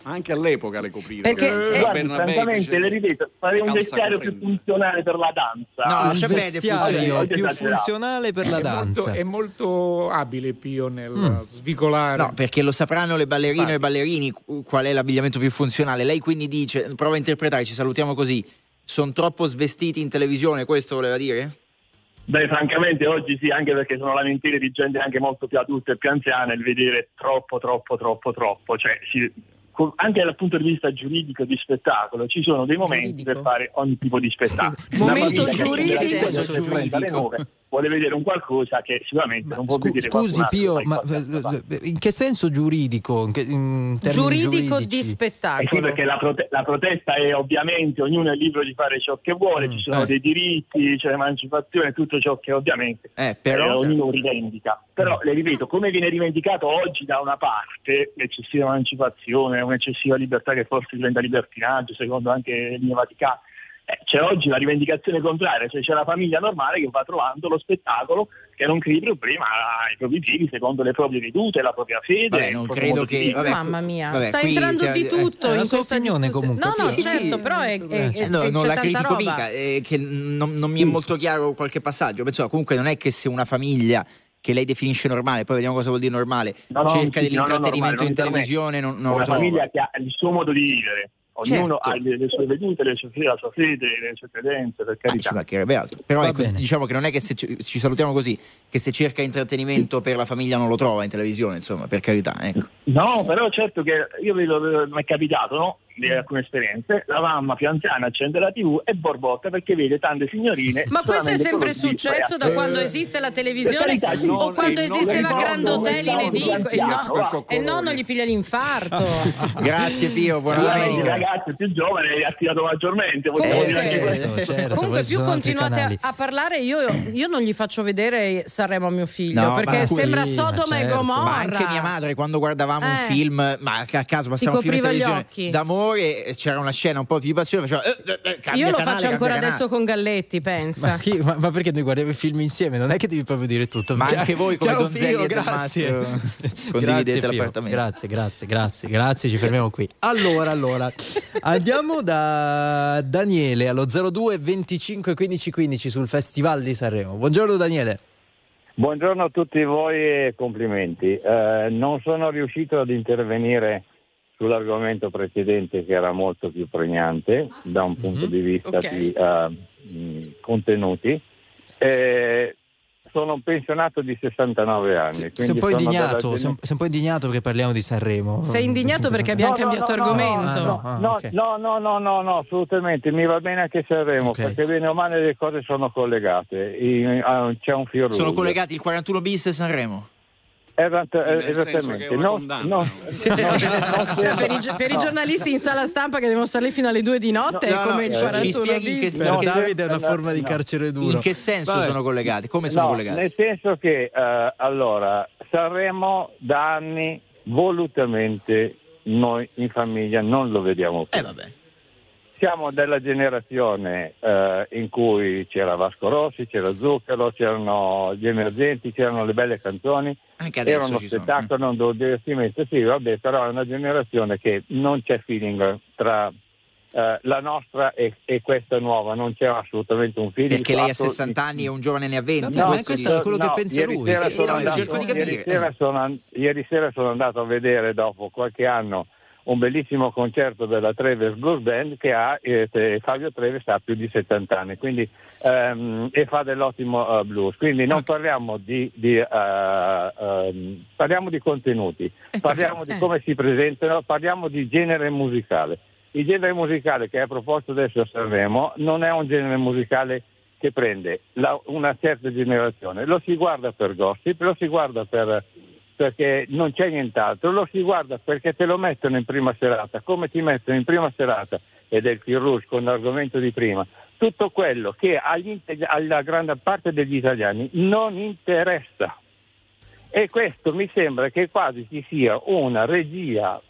Anche all'epoca le coprire. Perché- eh, Guardi, Bernabé che francamente, c'era- le ripeto, farei un vestiario più funzionale per la danza. No, perdere, vestiario più funzionale per la È molto, danza. è molto abile Pio nel svicolare. No, perché lo sapranno le ballerine e i ballerini qual è l'abbigliamento più funzionale. Lei quindi dice, prova a interpretare, ci salutiamo così. Sono troppo svestiti in televisione, questo voleva dire? Beh, francamente oggi sì, anche perché sono lamentele di gente anche molto più adulta e più anziana, il vedere troppo, troppo, troppo, troppo. Cioè, si- anche dal punto di vista giuridico di spettacolo ci sono dei momenti Giuridico? per fare ogni tipo di spettacolo. Scusi, Una momento giuridico? Alle Senso 10, alle 30, alle giuridico. 9, vuole vedere un qualcosa che sicuramente non può Scu- vedere scusi Pio, ma qualcosa. eh, in che senso giuridico? In che- in Giuridico di giuridici? Eh sì, spettacolo. perché la, prote- la protesta è ovviamente ognuno è libero di fare ciò che vuole, Mm, ci sono eh. dei diritti, c'è l'emancipazione, tutto ciò che ovviamente Eh, però... eh, ognuno rivendica. Però le ripeto, come viene rivendicato oggi da una parte l'eccessiva emancipazione, un'eccessiva libertà che forse diventa libertinaggio, secondo anche il mio Vaticano. Eh, c'è oggi la rivendicazione contraria, cioè c'è la famiglia normale che va trovando lo spettacolo che non crei problema ai propri figli secondo le proprie vedute, la propria fede. Vabbè, non credo che- vabbè, Mamma mia, vabbè, sta qui entrando stiamo- di eh, tutto è la in sua questa opinione discussione. comunque, No, no, sì, certo, sì, però è, eh, è- Eh, è- no, c'è non la tanta critico roba. mica, eh, che non, non mi è molto chiaro qualche passaggio. Penso, comunque non è che se una famiglia che lei definisce normale, poi vediamo cosa vuol dire normale, No, no, cerca no, no, dell'intrattenimento normale, in televisione, non, non lo una trova. famiglia che ha il suo modo di vivere. Ognuno Certo. ha le, le sue vedute, le sue, la sua fede, le sue credenze, per ci carità. mancherebbe altro. Però ecco, diciamo che non è che se ci, ci salutiamo così, che se cerca intrattenimento per la famiglia non lo trova in televisione, insomma, per carità. Ecco. No, però certo che io vedo, mi è capitato, no? Di alcune esperienze, la mamma più anziana accende la tv e borbotta perché vede tante signorine. Ma questo è sempre successo da ragazzi. quando esiste la televisione o quando esisteva nonno- Grandotelli in edicola. Anziano, no- va. e il nonno gli piglia l'infarto. Grazie Pio, buona domenica. ragazzo più giovane è attirato maggiormente. Comunque- certo, certo, Comunque, più continuate a, a parlare, io, io non gli faccio vedere Sanremo a mio figlio No, perché sembra sì, Sodoma ma e certo. Gomorra. Ma anche mia madre, quando guardavamo un Eh. film, ma a caso passava un film in copriva gli televisione occhi. E c'era una scena un po' più di passione, faceva eh, eh, eh, Io lo canale, faccio ancora cambia adesso con Galletti, pensa. Ma, chi- ma- ma perché noi guardiamo i film insieme? Non è che devi proprio dire tutto. Ma anche voi come Ciao, Donzelli Pio, e grazie. Grazie, condividete Pio. l'appartamento. Grazie, grazie, grazie, grazie. Ci fermiamo qui. Allora, allora, andiamo da Daniele allo 02 25 15 15 sul Festival di Sanremo. Buongiorno Daniele. Buongiorno a tutti voi e complimenti. Eh, non sono riuscito ad intervenire sull'argomento precedente che era molto più pregnante da un punto di vista Ok. di mh, contenuti. Eh, sono un pensionato di 69 anni. Sei quindi un po' sono indignato, sei un, sei un po' indignato perché parliamo di Sanremo. Sei indignato perché abbiamo cambiato no, argomento. Ah, no. Ah, No, ok. no, no, no, no, no, assolutamente, mi va bene anche Sanremo, Ok. perché bene o male le cose sono collegate, I- ah, c'è un filo Sono collegati il 41 bis e Sanremo. Senso esattamente, no? non- per, i, gi- per i giornalisti in sala stampa che devono stare lì fino alle 2 di notte No, no, come eh, il ci 41 spieghi in che No, Davide è una no, forma di no. carcere duro. In che senso Vabbè. sono collegati? Come sono no, collegati? nel senso che eh, allora Sanremo da anni volutamente noi in famiglia non lo vediamo più. Eh vabbè. Siamo della generazione eh, in cui c'era Vasco Rossi, c'era Zucchero, c'erano gli emergenti, c'erano le belle canzoni. Anche adesso Era uno ci sono. spettacolo, un divertimento, sì, vabbè, però è una generazione che non c'è feeling tra eh, la nostra e, e questa nuova, non c'è assolutamente un feeling. Perché lei ha fatto- 60 anni e un giovane ne ha 20. No, questo questo è quello che pensa lui. Sera Sì, no, andato- ieri, sera sono, ieri sera sono andato a vedere dopo qualche anno un bellissimo concerto della Treves Blues Band che ha eh, Fabio Treves ha più di 70 anni quindi, ehm, e fa dell'ottimo eh, blues. Quindi non parliamo di, di, eh, ehm, parliamo di contenuti, parliamo di come si presentano, parliamo di genere musicale. Il genere musicale che è proposto adesso a Sanremo non è un genere musicale che prende la- una certa generazione, lo si guarda per gossip, lo si guarda per, perché non c'è nient'altro, lo si guarda perché te lo mettono in prima serata, come ti mettono in prima serata, ed è il fil rouge con l'argomento di prima, tutto quello che alla grande parte degli italiani non interessa. E questo mi sembra che quasi ci sia una regia,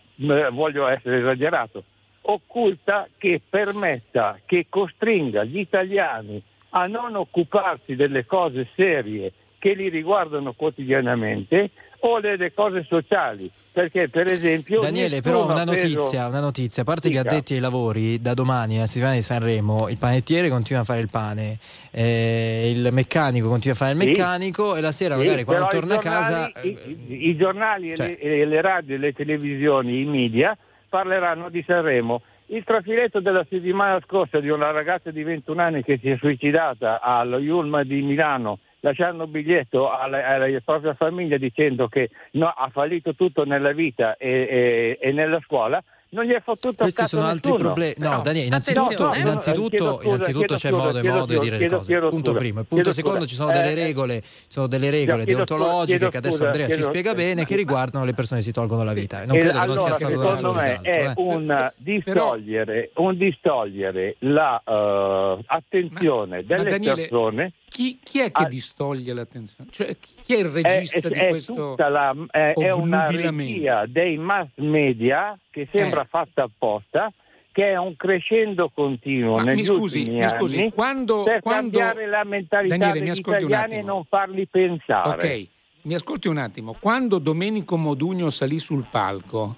voglio essere esagerato, occulta che permetta, che costringa gli italiani a non occuparsi delle cose serie che li riguardano quotidianamente o delle cose sociali. Perché per esempio... Daniele, però una notizia, una notizia, a parte gli addetti ai lavori, da domani alla settimana di Sanremo il panettiere continua a fare il pane, eh, il meccanico continua a fare il Sì. meccanico e la sera Sì, magari quando torna i a casa... giornali- i, i giornali e Cioè- le, e le radio, e le televisioni, i media parleranno di Sanremo. Il trafiletto della settimana scorsa di una ragazza di 21 anni che si è suicidata allo Yulm di Milano lasciando un biglietto alla, alla propria famiglia dicendo che no, ha fallito tutto nella vita e, e- e nella scuola, non gli è fottuto Questi sono altri nessuno. problemi. No, Però- Daniele, innanzitutto, No, no, innanzitutto, scusa, innanzitutto c'è scusa, modo e modo di dire le cose. chiedo Punto scusa, primo. E punto secondo, scusa. ci sono delle Eh, regole, ci sono delle regole deontologiche chiedo che adesso Andrea ci chiedo- spiega bene che riguardano le persone che si tolgono la vita. E non Eh, credo che non sia stato dato risalto. è eh. un distogliere, un distogliere la eh, attenzione delle persone. Chi, chi è che distoglie l'attenzione? Cioè, chi è il regista è, di è questo tutta la- è- è una regia dei mass media che sembra Eh. fatta apposta che è un crescendo continuo Ma negli mi scusi, mi scusi, anni quando- per quando- cambiare la mentalità Daniele, degli italiani e non farli pensare. Ok, mi ascolti un attimo. Quando Domenico Modugno salì sul palco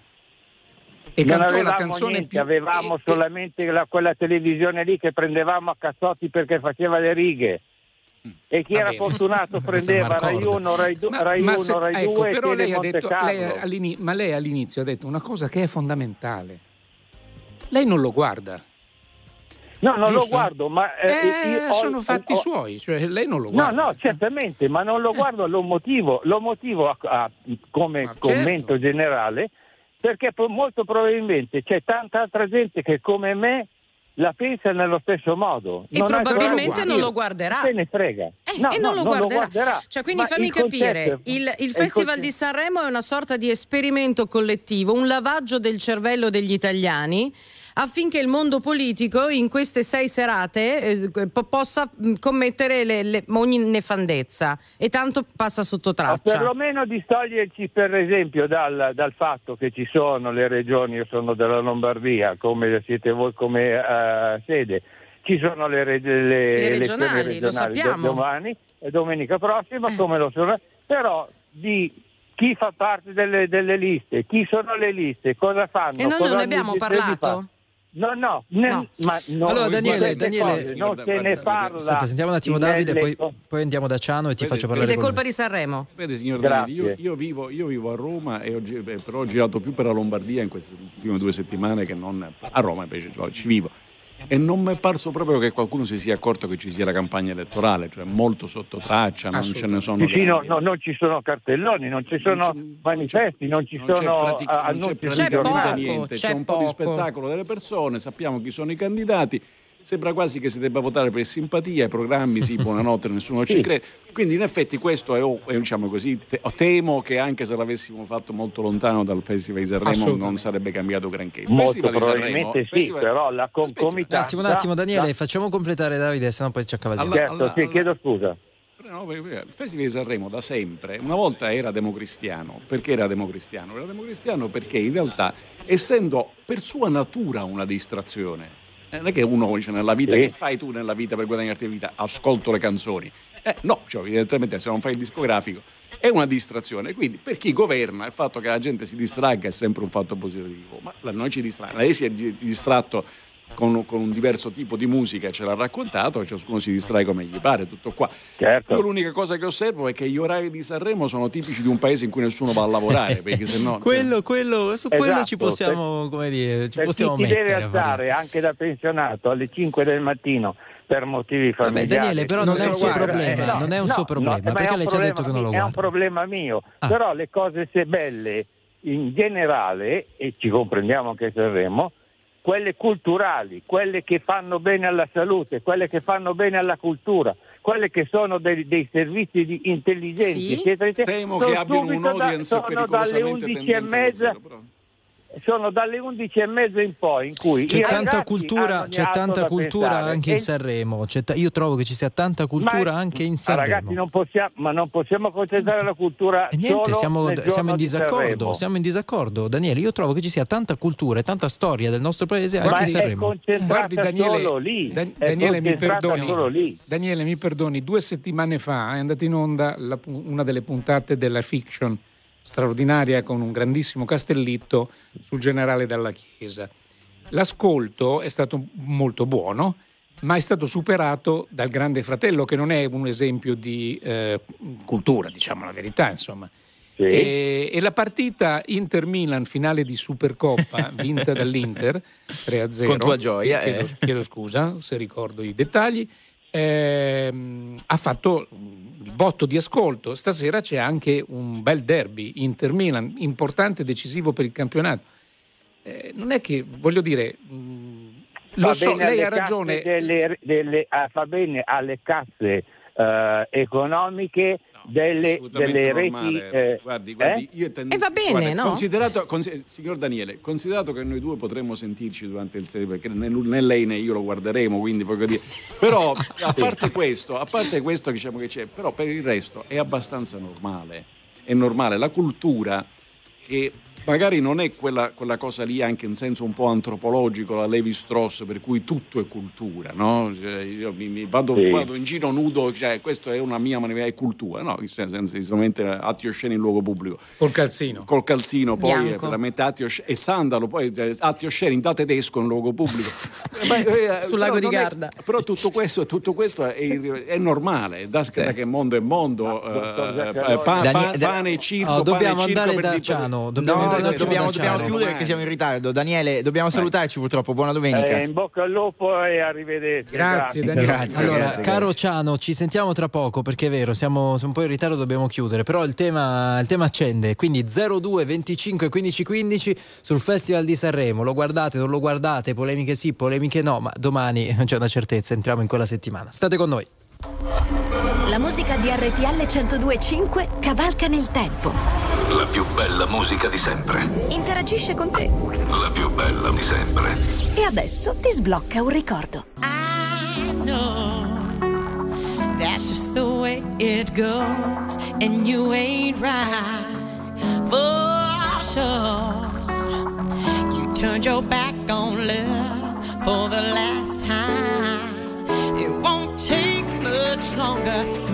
e non cantò avevamo la canzone niente, più... avevamo solamente la- quella televisione lì che prendevamo a cazzotti perché faceva le righe. E chi era bene. fortunato prendeva Rai 1, Rai 2, Rai, Ma 1, se- Rai ecco, 2 e però lei ha detto, lei ma lei all'inizio ha detto una cosa che è fondamentale. Lei non lo guarda. No, non lo Giusto? guardo, ma eh, Eh, io ho- sono fatti ho- suoi, cioè lei non lo No, guarda. no, certamente, ma non lo guardo, lo motivo, lo motivo a- a- come certo. commento generale, perché molto probabilmente c'è tanta altra gente che come me la pensa nello stesso modo. E Non probabilmente non lo guarderà. Se ne frega. Eh, No, e no, non lo guarderà. Cioè, quindi Ma fammi il concetto capire, è- il, il il Festival concetto- di Sanremo è una sorta di esperimento collettivo, un lavaggio del cervello degli italiani affinché il mondo politico in queste sei serate eh, po- possa mh, commettere le- le- ogni nefandezza e tanto passa sotto O traccia. perlomeno distoglierci per esempio dal, dal fatto che ci sono le regioni, io sono della Lombardia, come siete voi come eh, sede, ci sono le, re- le Le elezioni regionali, lo regionali sappiamo. domani e domenica prossima, come lo sono, però di chi fa parte delle, delle liste, chi sono le liste, cosa fanno. E noi cosa non ne abbiamo parlato? No, no, ne- ma no, Allora, Daniele, Daniele- cose non se ne parla. Aspetta, sentiamo un attimo Davide, poi, poi andiamo da Ciano e ti faccio Ed parlare è con colpa di Sanremo. Vede signor Grazie. Danelli, io, io vivo, io vivo a Roma e ho, gi- beh, però ho girato più per la Lombardia in queste ultime due settimane che non a Roma invece cioè, ci vivo. E non mi è parso proprio che qualcuno si sia accorto che ci sia la campagna elettorale, cioè molto sotto traccia, non ce ne sono Sì, sì, no, no, non ci sono cartelloni, non ci sono manifesti, non ci Non c'è, sono pratic- ah, non c'è annunci sui praticamente giornali. niente, c'è, un po' di spettacolo delle persone, sappiamo chi sono i candidati. Sembra quasi che si debba votare per simpatia, i programmi, sì, buonanotte, nessuno ci Sì. crede. Quindi in effetti questo è, è, diciamo così, te- temo che anche se l'avessimo fatto molto lontano dal Festival di Sanremo non sarebbe cambiato granché. Il Molto Festival di Sanremo- probabilmente sì, Festival- però la Un concomitanza... attimo, un attimo, Daniele, facciamo completare Davide, sennò poi ci accavalliamo. Alla- Certo, alla- sì, chiedo scusa. No, il Festival di Sanremo da sempre, una volta era democristiano. Perché era democristiano? Era democristiano perché in realtà, essendo per sua natura una distrazione, Non è che uno dice nella vita, Sì. che fai tu nella vita per guadagnarti la vita? Ascolto le canzoni. Eh, no, cioè, evidentemente se non fai il discografico è una distrazione. Quindi per chi governa il fatto che la gente si distragga è sempre un fatto positivo. Ma noi ci distraiamo. Lei si è di- distratto con, con un diverso tipo di musica, ce l'ha raccontato, ciascuno si distrae come gli pare, tutto qua. Certo. Io l'unica cosa che osservo è che gli orari di Sanremo sono tipici di un paese in cui nessuno va a lavorare, perché se no... Quello, quello, su quello Esatto, ci possiamo, come dire, ci possiamo chi deve mettere. parlare. alzare anche da pensionato alle 5 del mattino per motivi Vabbè, familiari. Daniele, però non è un suo Guarda, problema, eh, no, non è un no, suo problema, no, perché lei ci ha detto che non lo mio, È un guarda. problema mio, Ah. però le cose se belle in generale, e ci comprendiamo anche Sanremo, quelle culturali, quelle che fanno bene alla salute, quelle che fanno bene alla cultura, quelle che sono dei, dei servizi di intelligenza, Sì. eccetera, eccetera, Temo sono che abbiano subito da- un'audience sono dalle pericolosamente 11 e mezza però. Sono dalle 11 e mezza in poi in cui C'è tanta cultura, c'è tanta cultura anche E- in Sanremo. C'è ta- io trovo che ci sia tanta cultura Ma- anche in ma Sanremo. Ragazzi, non possiamo, ma non possiamo concentrare la cultura E niente, solo siamo, nel siamo in di siamo in disaccordo. Daniele, io trovo che ci sia tanta cultura e tanta storia del nostro paese Ma anche in è Sanremo. Guardi Daniele, solo lì. Dan- Daniele, mi perdoni, solo lì. Daniele, mi perdoni, due settimane fa è andata in onda la una delle puntate della fiction straordinaria con un grandissimo castellitto sul generale dalla Chiesa. L'ascolto è stato molto buono, ma è stato superato dal Grande Fratello, che non è un esempio di eh, cultura, diciamo la verità, insomma. E, e la partita Inter-Milan, finale di Supercoppa, vinta dall'Inter 3-0. Con tua gioia, Chiedo, eh. chiedo scusa se ricordo i dettagli. Ehm, ha fatto il botto di ascolto. Stasera c'è anche un bel derby Inter-Milan, importante e decisivo per il campionato. Eh, non è che, voglio dire, mh, lo Fa so, lei ha ragione. delle- delle- ah, fa bene alle casse eh, economiche delle, assolutamente delle reti. normale. eh, guardi, guardi, eh? io tendo- E va bene, guarda, no? Considerato, consi- signor Daniele, considerato che noi due potremmo sentirci durante il serie, perché né, né lei né io lo guarderemo, quindi voglio dire. Però, a parte questo, a parte questo diciamo che c'è, però per il resto è abbastanza normale. È normale. La cultura che magari non è quella, quella cosa lì anche in senso un po' antropologico, la Levi Strauss, per cui tutto è cultura, no? Cioè, io mi, mi vado, Sì. vado in giro nudo, cioè questo è una mia manifestazione, è cultura, no? In senso, solamente atti osceni in luogo pubblico. Col calzino. Col calzino, poi Bianco. eh, veramente atti osceni, e sandalo, poi eh, atti osceni in da tedesco in luogo pubblico. Eh, beh, eh, Sul però lago di non è- Garda. però tutto questo, tutto questo è, è normale, da Sì. che mondo è mondo, dottor eh, pa- pa- Da- pane e circo, Oh, dobbiamo andare per da Ciano, dobbiamo No, no, dobbiamo, dobbiamo chiudere perché siamo in ritardo. Daniele, dobbiamo salutarci purtroppo. Buona domenica. Eh, in bocca al lupo e arrivederci. Grazie, Daniele. Grazie. Allora, grazie, caro grazie. Ciano, ci sentiamo tra poco perché è vero, siamo, siamo un po' in ritardo, dobbiamo chiudere, però il tema, il tema accende, quindi 02 25 15 15 sul Festival di Sanremo, lo guardate, non lo guardate, polemiche sì, polemiche no, ma domani non c'è una certezza, entriamo in quella settimana. State con noi. La musica di RTL 1025 cavalca nel tempo. La più bella musica di sempre. Interagisce con te. La più bella di sempre. E adesso ti sblocca un ricordo. I know that's just the way it goes, and you ain't right for sure. You turned your back on love for the last time. It won't take much longer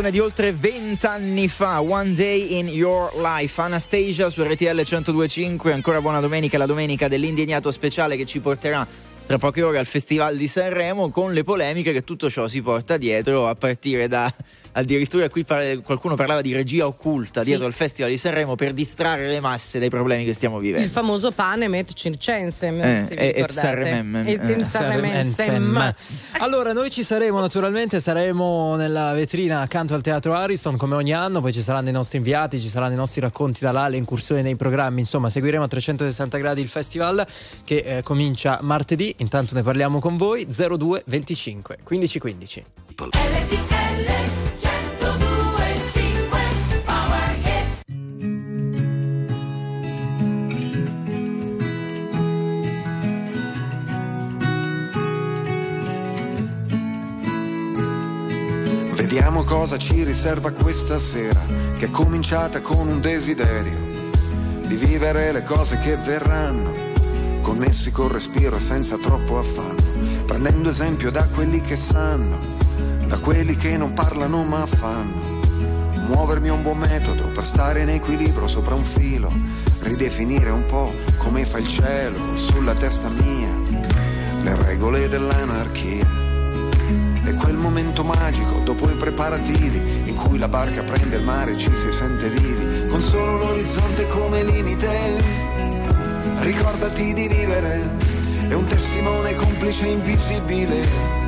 Canzone di oltre 20 anni fa, One Day in Your Life. Anastasia su RTL 1025. Ancora buona domenica, la domenica dell'indignato speciale che ci porterà tra poche ore al Festival di Sanremo con le polemiche che tutto ciò si porta dietro a partire da addirittura qui par- qualcuno parlava di regia occulta Sì. dietro al Festival di Sanremo per distrarre le masse dai problemi che stiamo vivendo. Il famoso Panem et Circensem, Eh, se vi e- et ricordate. Eh. Allora, noi ci saremo naturalmente, saremo nella vetrina accanto al Teatro Ariston come ogni anno, poi ci saranno i nostri inviati, ci saranno i nostri racconti da là, le incursioni nei programmi, insomma seguiremo a 360 gradi il festival che eh, comincia martedì, intanto ne parliamo con voi, 02 25 15 15. Vediamo cosa ci riserva questa sera, che è cominciata con un desiderio di vivere le cose che verranno, connessi col respiro e senza troppo affanno, prendendo esempio da quelli che sanno, da quelli che non parlano ma fanno. Muovermi è un buon metodo per stare in equilibrio sopra un filo, ridefinire un po' come fa il cielo sulla testa mia, le regole dell'anarchia. È quel momento magico dopo i preparativi in cui la barca prende il mare e ci si sente vivi, con solo l'orizzonte come limite. Ricordati di vivere, è un testimone complice invisibile.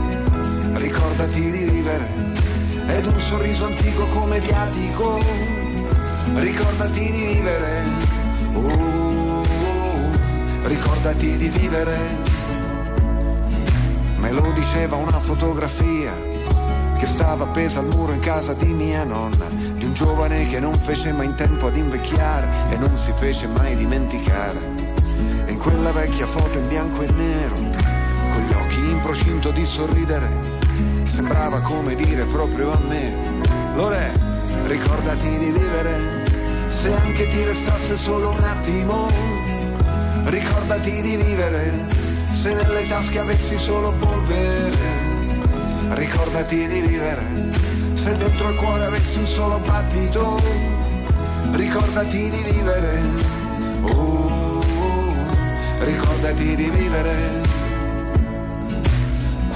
Ricordati di vivere, ed un sorriso antico come viatico. Ricordati di vivere, oh, ricordati di vivere. Me lo diceva una fotografia che stava appesa al muro in casa di mia nonna, di un giovane che non fece mai in tempo ad invecchiare e non si fece mai dimenticare. E in quella vecchia foto in bianco e nero, con gli occhi in procinto di sorridere, sembrava come dire proprio a me, Lore, ricordati di vivere, se anche ti restasse solo un attimo, ricordati di vivere se nelle tasche avessi solo polvere, ricordati di vivere. Se dentro il cuore avessi un solo battito, ricordati di vivere. Oh, ricordati di vivere.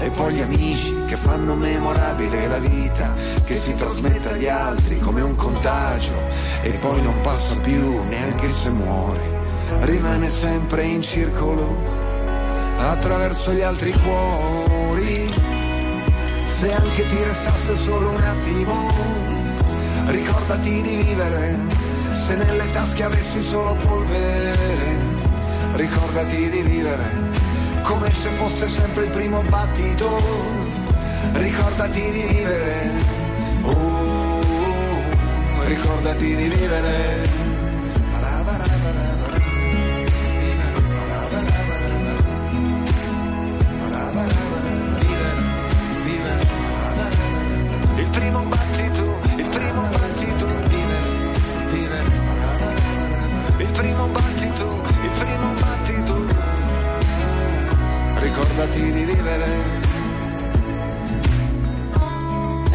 e poi gli amici che fanno memorabile la vita che si trasmette agli altri come un contagio e poi non passa più neanche se muore. Rimane sempre in circolo attraverso gli altri cuori. Se anche ti restasse solo un attimo, ricordati di vivere. Se nelle tasche avessi solo polvere, ricordati di vivere. Come se fosse sempre il primo battito, ricordati di vivere. Oh, ricordati di vivere.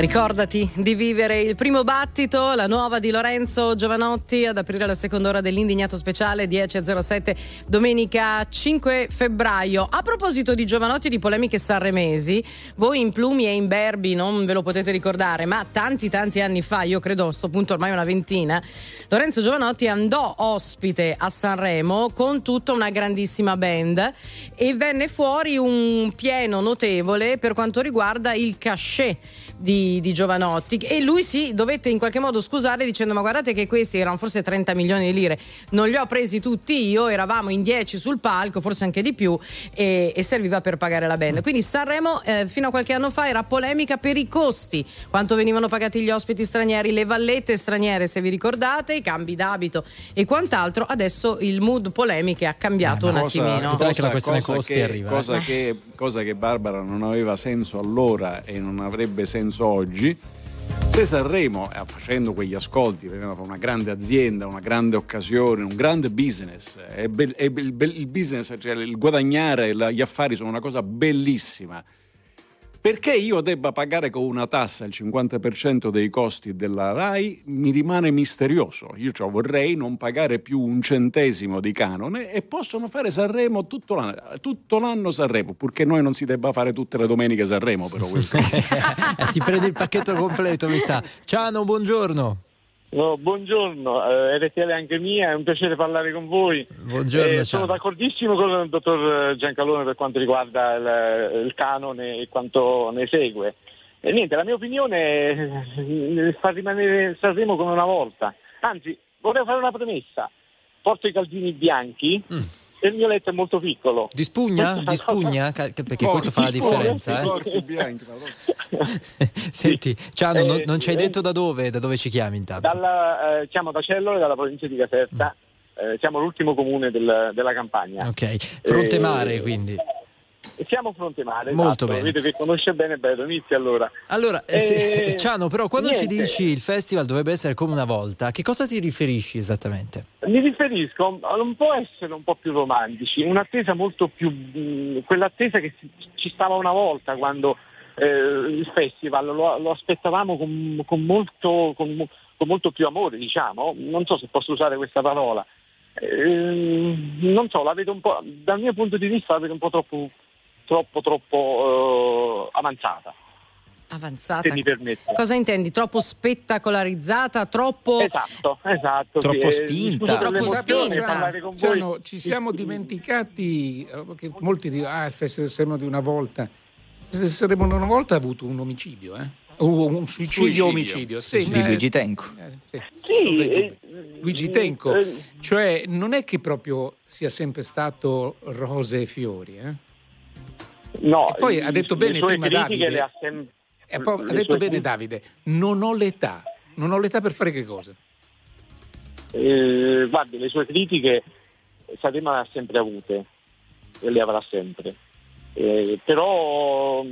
Ricordati di vivere il primo battito, la nuova di Lorenzo Giovanotti ad aprire la seconda ora dell'indignato speciale 10.07 domenica 5 febbraio. A proposito di Giovanotti e di polemiche sanremesi, voi in Plumi e in Berbi non ve lo potete ricordare, ma tanti tanti anni fa, io credo a sto punto ormai una ventina, Lorenzo Giovanotti andò ospite a Sanremo con tutta una grandissima band e venne fuori un pieno notevole per quanto riguarda il cachet di di, Giovanotti e lui si dovette in qualche modo scusare dicendo ma guardate che questi erano forse 30 milioni di lire, non li ho presi tutti io, eravamo in 10 sul palco, forse anche di più e, e serviva per pagare la band. Quindi Sanremo eh, fino a qualche anno fa era polemica per i costi, quanto venivano pagati gli ospiti stranieri, le vallette straniere se vi ricordate, i cambi d'abito e quant'altro, adesso il mood polemiche ha cambiato un attimino. Vedrai che la questione cosa costi che- arriva, eh. Cosa, che, cosa che Barbara non aveva senso allora e non avrebbe senso oggi. Se Sanremo, eh, facendo quegli ascolti, veniva una grande azienda, una grande occasione, un grande business, è bel- è bel- il business, cioè il guadagnare, gli affari sono una cosa bellissima. Perché io debba pagare con una tassa il 50% dei costi della RAI mi rimane misterioso. Io cioè, vorrei non pagare più un centesimo di canone e possono fare Sanremo tutto l'anno, tutto l'anno Sanremo, purché noi non si debba fare tutte le domeniche Sanremo. Però. Ti prendi il pacchetto completo, mi sa. Ciao, buongiorno. No, buongiorno, eh, RTL anche mia, è un piacere parlare con voi. Buongiorno, Eh, sono d'accordissimo con il dottor Giancalone per quanto riguarda il, il canone e quanto ne segue. E niente, la mia opinione è eh, far rimanere Sanremo come una volta. Anzi, vorrei fare una premessa. Porto i caldini bianchi e il mio letto è molto piccolo. Di spugna? Di spugna? Perché Oh, questo fa la di differenza. eh. bianchi, Senti, Ciano, non, non ci hai Eh, detto da dove, da dove ci chiami intanto? Dalla, eh, chiamo da Cellore, dalla provincia di Caserta. Eh, siamo l'ultimo comune del- della campagna. Ok, fronte Eh, mare quindi. Siamo fronte mare. Molto esatto. bene. Vedo che conosce bene Beto, inizia allora. Allora, eh, se- Eh, Ciano, però quando ci niente. dici il festival dovrebbe essere come una volta, a che cosa ti riferisci esattamente? Mi riferisco a un po' essere un po' più romantici, un'attesa molto più. mh, quell'attesa che ci stava una volta quando eh, il festival lo, lo aspettavamo con, con molto, con, con molto più amore, diciamo. Non so se posso usare questa parola. Ehm, non so, la vedo un po', dal mio punto di vista la vedo un po' troppo, troppo, troppo eh, avanzata. Avanzata. Se mi permette. Cosa intendi? Troppo spettacolarizzata? Troppo. Esatto, esatto. Troppo sì, eh, spinta. Troppo spinta. parlare con Giano, voi. ci siamo dimenticati, eh, che molti dicono, ah, il Festival Sereno di una volta. Sereno di una volta ha avuto un omicidio, eh? O un suicidio, Suicidio. omicidio. Sì, Di ma- Luigi Tenco. eh, sì. Sì, eh, Luigi Tenco, eh, cioè non è che proprio sia sempre stato rose e fiori, eh? No, E poi i- ha detto bene prima Davide. le ha detto bene critiche- Davide, non ho l'età, non ho l'età per fare che cosa? Eh, guardi, le sue critiche Sanremo le ha sempre avute e le avrà sempre. Eh, però,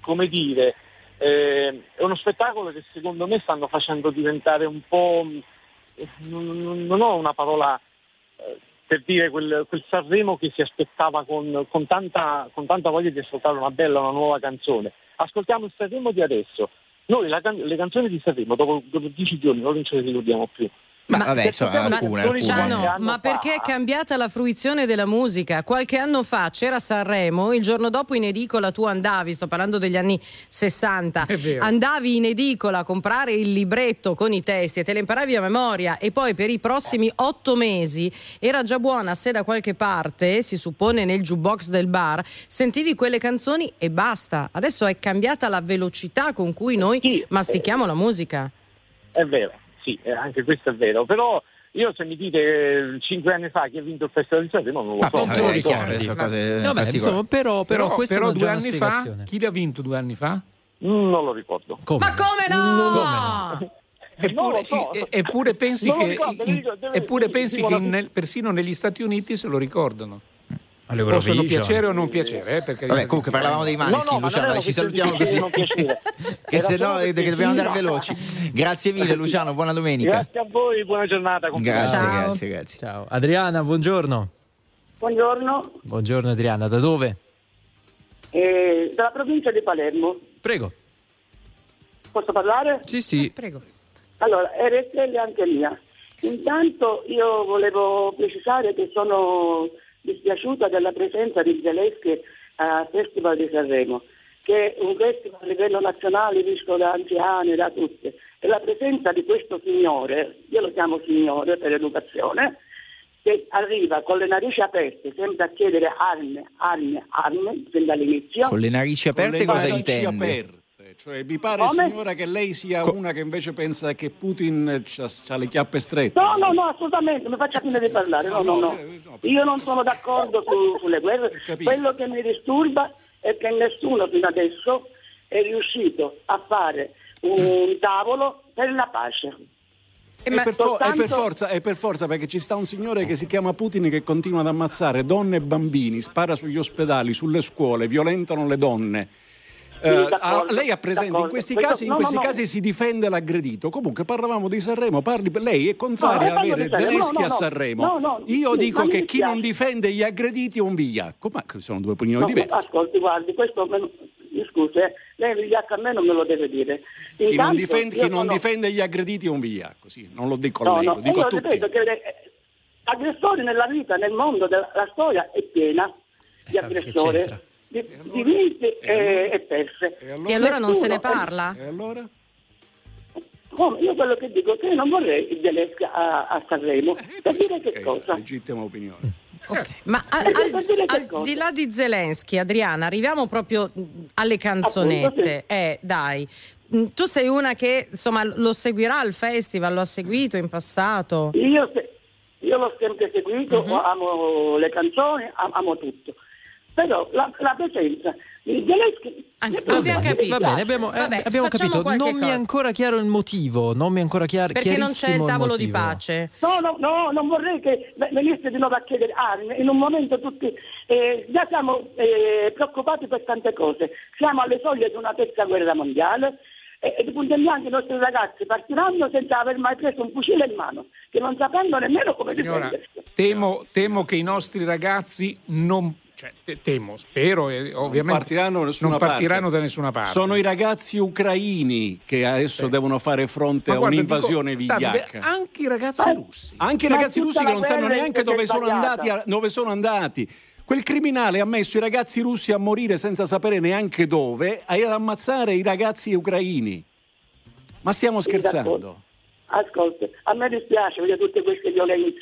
come dire, eh, è uno spettacolo che secondo me stanno facendo diventare un po'. Non, non- non ho una parola eh, per dire quel, quel Sanremo che si aspettava con, con tanta, con tanta voglia di ascoltare una bella, una nuova canzone. Ascoltiamo il Sanremo di adesso. Noi la le canzoni di Sanremo dopo, dopo dieci giorni non ce le ricordiamo più. Ma, vabbè, perché insomma, alcune, alcune. qualche Giano, ma perché è cambiata la fruizione della musica? Qualche anno fa c'era Sanremo, il giorno dopo in edicola tu andavi, sto parlando degli anni 60, È vero. andavi in edicola a comprare il libretto con i testi e te le imparavi a memoria e poi per i prossimi otto mesi era già buona se da qualche parte, si suppone nel jukebox del bar, sentivi quelle canzoni e basta. Adesso è cambiata la velocità con cui noi Sì, mastichiamo la musica. È vero, sì, eh, anche questo è vero, però io se mi dite eh, cinque anni fa chi ha vinto il Festival di Sanremo non lo Ma so. non te lo non ricordi, cose Vabbè, particolari. insomma, però, però, Però, però due anni fa, chi l'ha vinto due anni fa? Mm, Non lo ricordo. Come? Ma come no? Non Eppure, lo so. e- eppure pensi Non lo che, ricordo, in- deve- eppure pensi che nel- persino negli Stati Uniti se lo ricordano. All'Eurovision. Possono piacere o non piacere, eh, perché Vabbè, comunque parlavamo dei No, Maneskin, no, ma Luciano, dai, ci salutiamo così. che se no eh, che dobbiamo andare no. veloci. Grazie mille Luciano, buona domenica. Grazie a voi, buona giornata. Grazie, Ciao. grazie, grazie. Ciao. Adriana, buongiorno. Buongiorno, Buongiorno Adriana, da dove? eh, dalla provincia di Palermo. Prego. Posso parlare? Sì, sì. Prego. Allora, RSL anche mia. Intanto io volevo precisare che sono dispiaciuta della presenza di Zelensky al Festival di Sanremo, che è un festival a livello nazionale visto da anziani, da tutti. E la presenza di questo signore, io lo chiamo signore per educazione, che arriva con le narici aperte, sempre a chiedere armi, armi, armi, fin dall'inizio. Con le narici aperte Con le cosa narici intende? aperte. Cioè, mi pare, Come? signora, che lei sia una che invece pensa che Putin ha le chiappe strette. No, no, no, assolutamente, mi faccia finire di parlare. No, no, no. Io non sono d'accordo su- sulle guerre. Quello che mi disturba è che nessuno fino adesso è riuscito a fare un tavolo per la pace. E per, fo- e per forza, e per forza, perché ci sta un signore che si chiama Putin che continua ad ammazzare donne e bambini, spara sugli ospedali, sulle scuole, violentano le donne. Eh, ah, lei ha presente, in questi, casi, in questi no. casi si difende l'aggredito. Comunque parlavamo di Sanremo, parli, lei è contraria non a avere Zelensky no, no, a. Sanremo. No, no, Io sì, dico che chi non difende gli aggrediti è un vigliacco, ma sono due opinioni No, diverse. ascolti, guardi, questo me lo- mi scusi, eh, lei vigliacco a me non me lo deve dire. Chi, non Intanto difende, chi non difende gli aggrediti è un vigliacco, sì, non lo dico a No, lei, no, lo dico a io tutti. ripeto che eh, aggressori nella vita, nel mondo della la storia è piena di aggressori, di, di vinti e, e perse. E allora non se ne parla? E allora? Come? Io quello che dico è che io non vorrei il Zelensky a, a Sanremo. Per dire che Ok, cosa? legittima opinione. Ma a- Per al, dire che al cosa? di là di Zelensky, Adriana, arriviamo proprio mh, alle canzonette. Eh, dai. Mh, Tu sei una che insomma lo seguirà al festival, lo ha seguito in passato. Io, se- io l'ho sempre seguito, Mhm. amo le canzoni, am- amo tutto. Però la, la presenza di Zelensky... Abbiamo capito. Va bene, abbiamo, eh, Vabbè, abbiamo capito. Non mi è cosa. ancora chiaro il motivo. Non mi è ancora chiaro, Perché non c'è il tavolo di motivo. pace. No, no, no, non vorrei che venisse di nuovo a chiedere armi. In un momento tutti eh, già siamo eh, preoccupati per tante cose. Siamo alle soglie di una terza guerra mondiale e, e di punto in bianco i nostri ragazzi partiranno senza aver mai preso un fucile in mano, che non sapendo nemmeno come Signora, difendersi. temo, temo che i nostri ragazzi non. Cioè, te- temo, spero, e ovviamente. partiranno da nessuna non partiranno parte. da nessuna parte. Sono i ragazzi ucraini che adesso devono fare fronte Ma a guarda, un'invasione dico, Davide, vigliacca. anche i ragazzi russi. Anche i Ma ragazzi russi che non sanno neanche dove sono, andati, a- dove sono andati. Quel criminale ha messo i ragazzi russi a morire senza sapere neanche dove e ad ammazzare i ragazzi ucraini. Ma stiamo Sì, scherzando? Ascolti, a me dispiace vedere tutte queste violenze.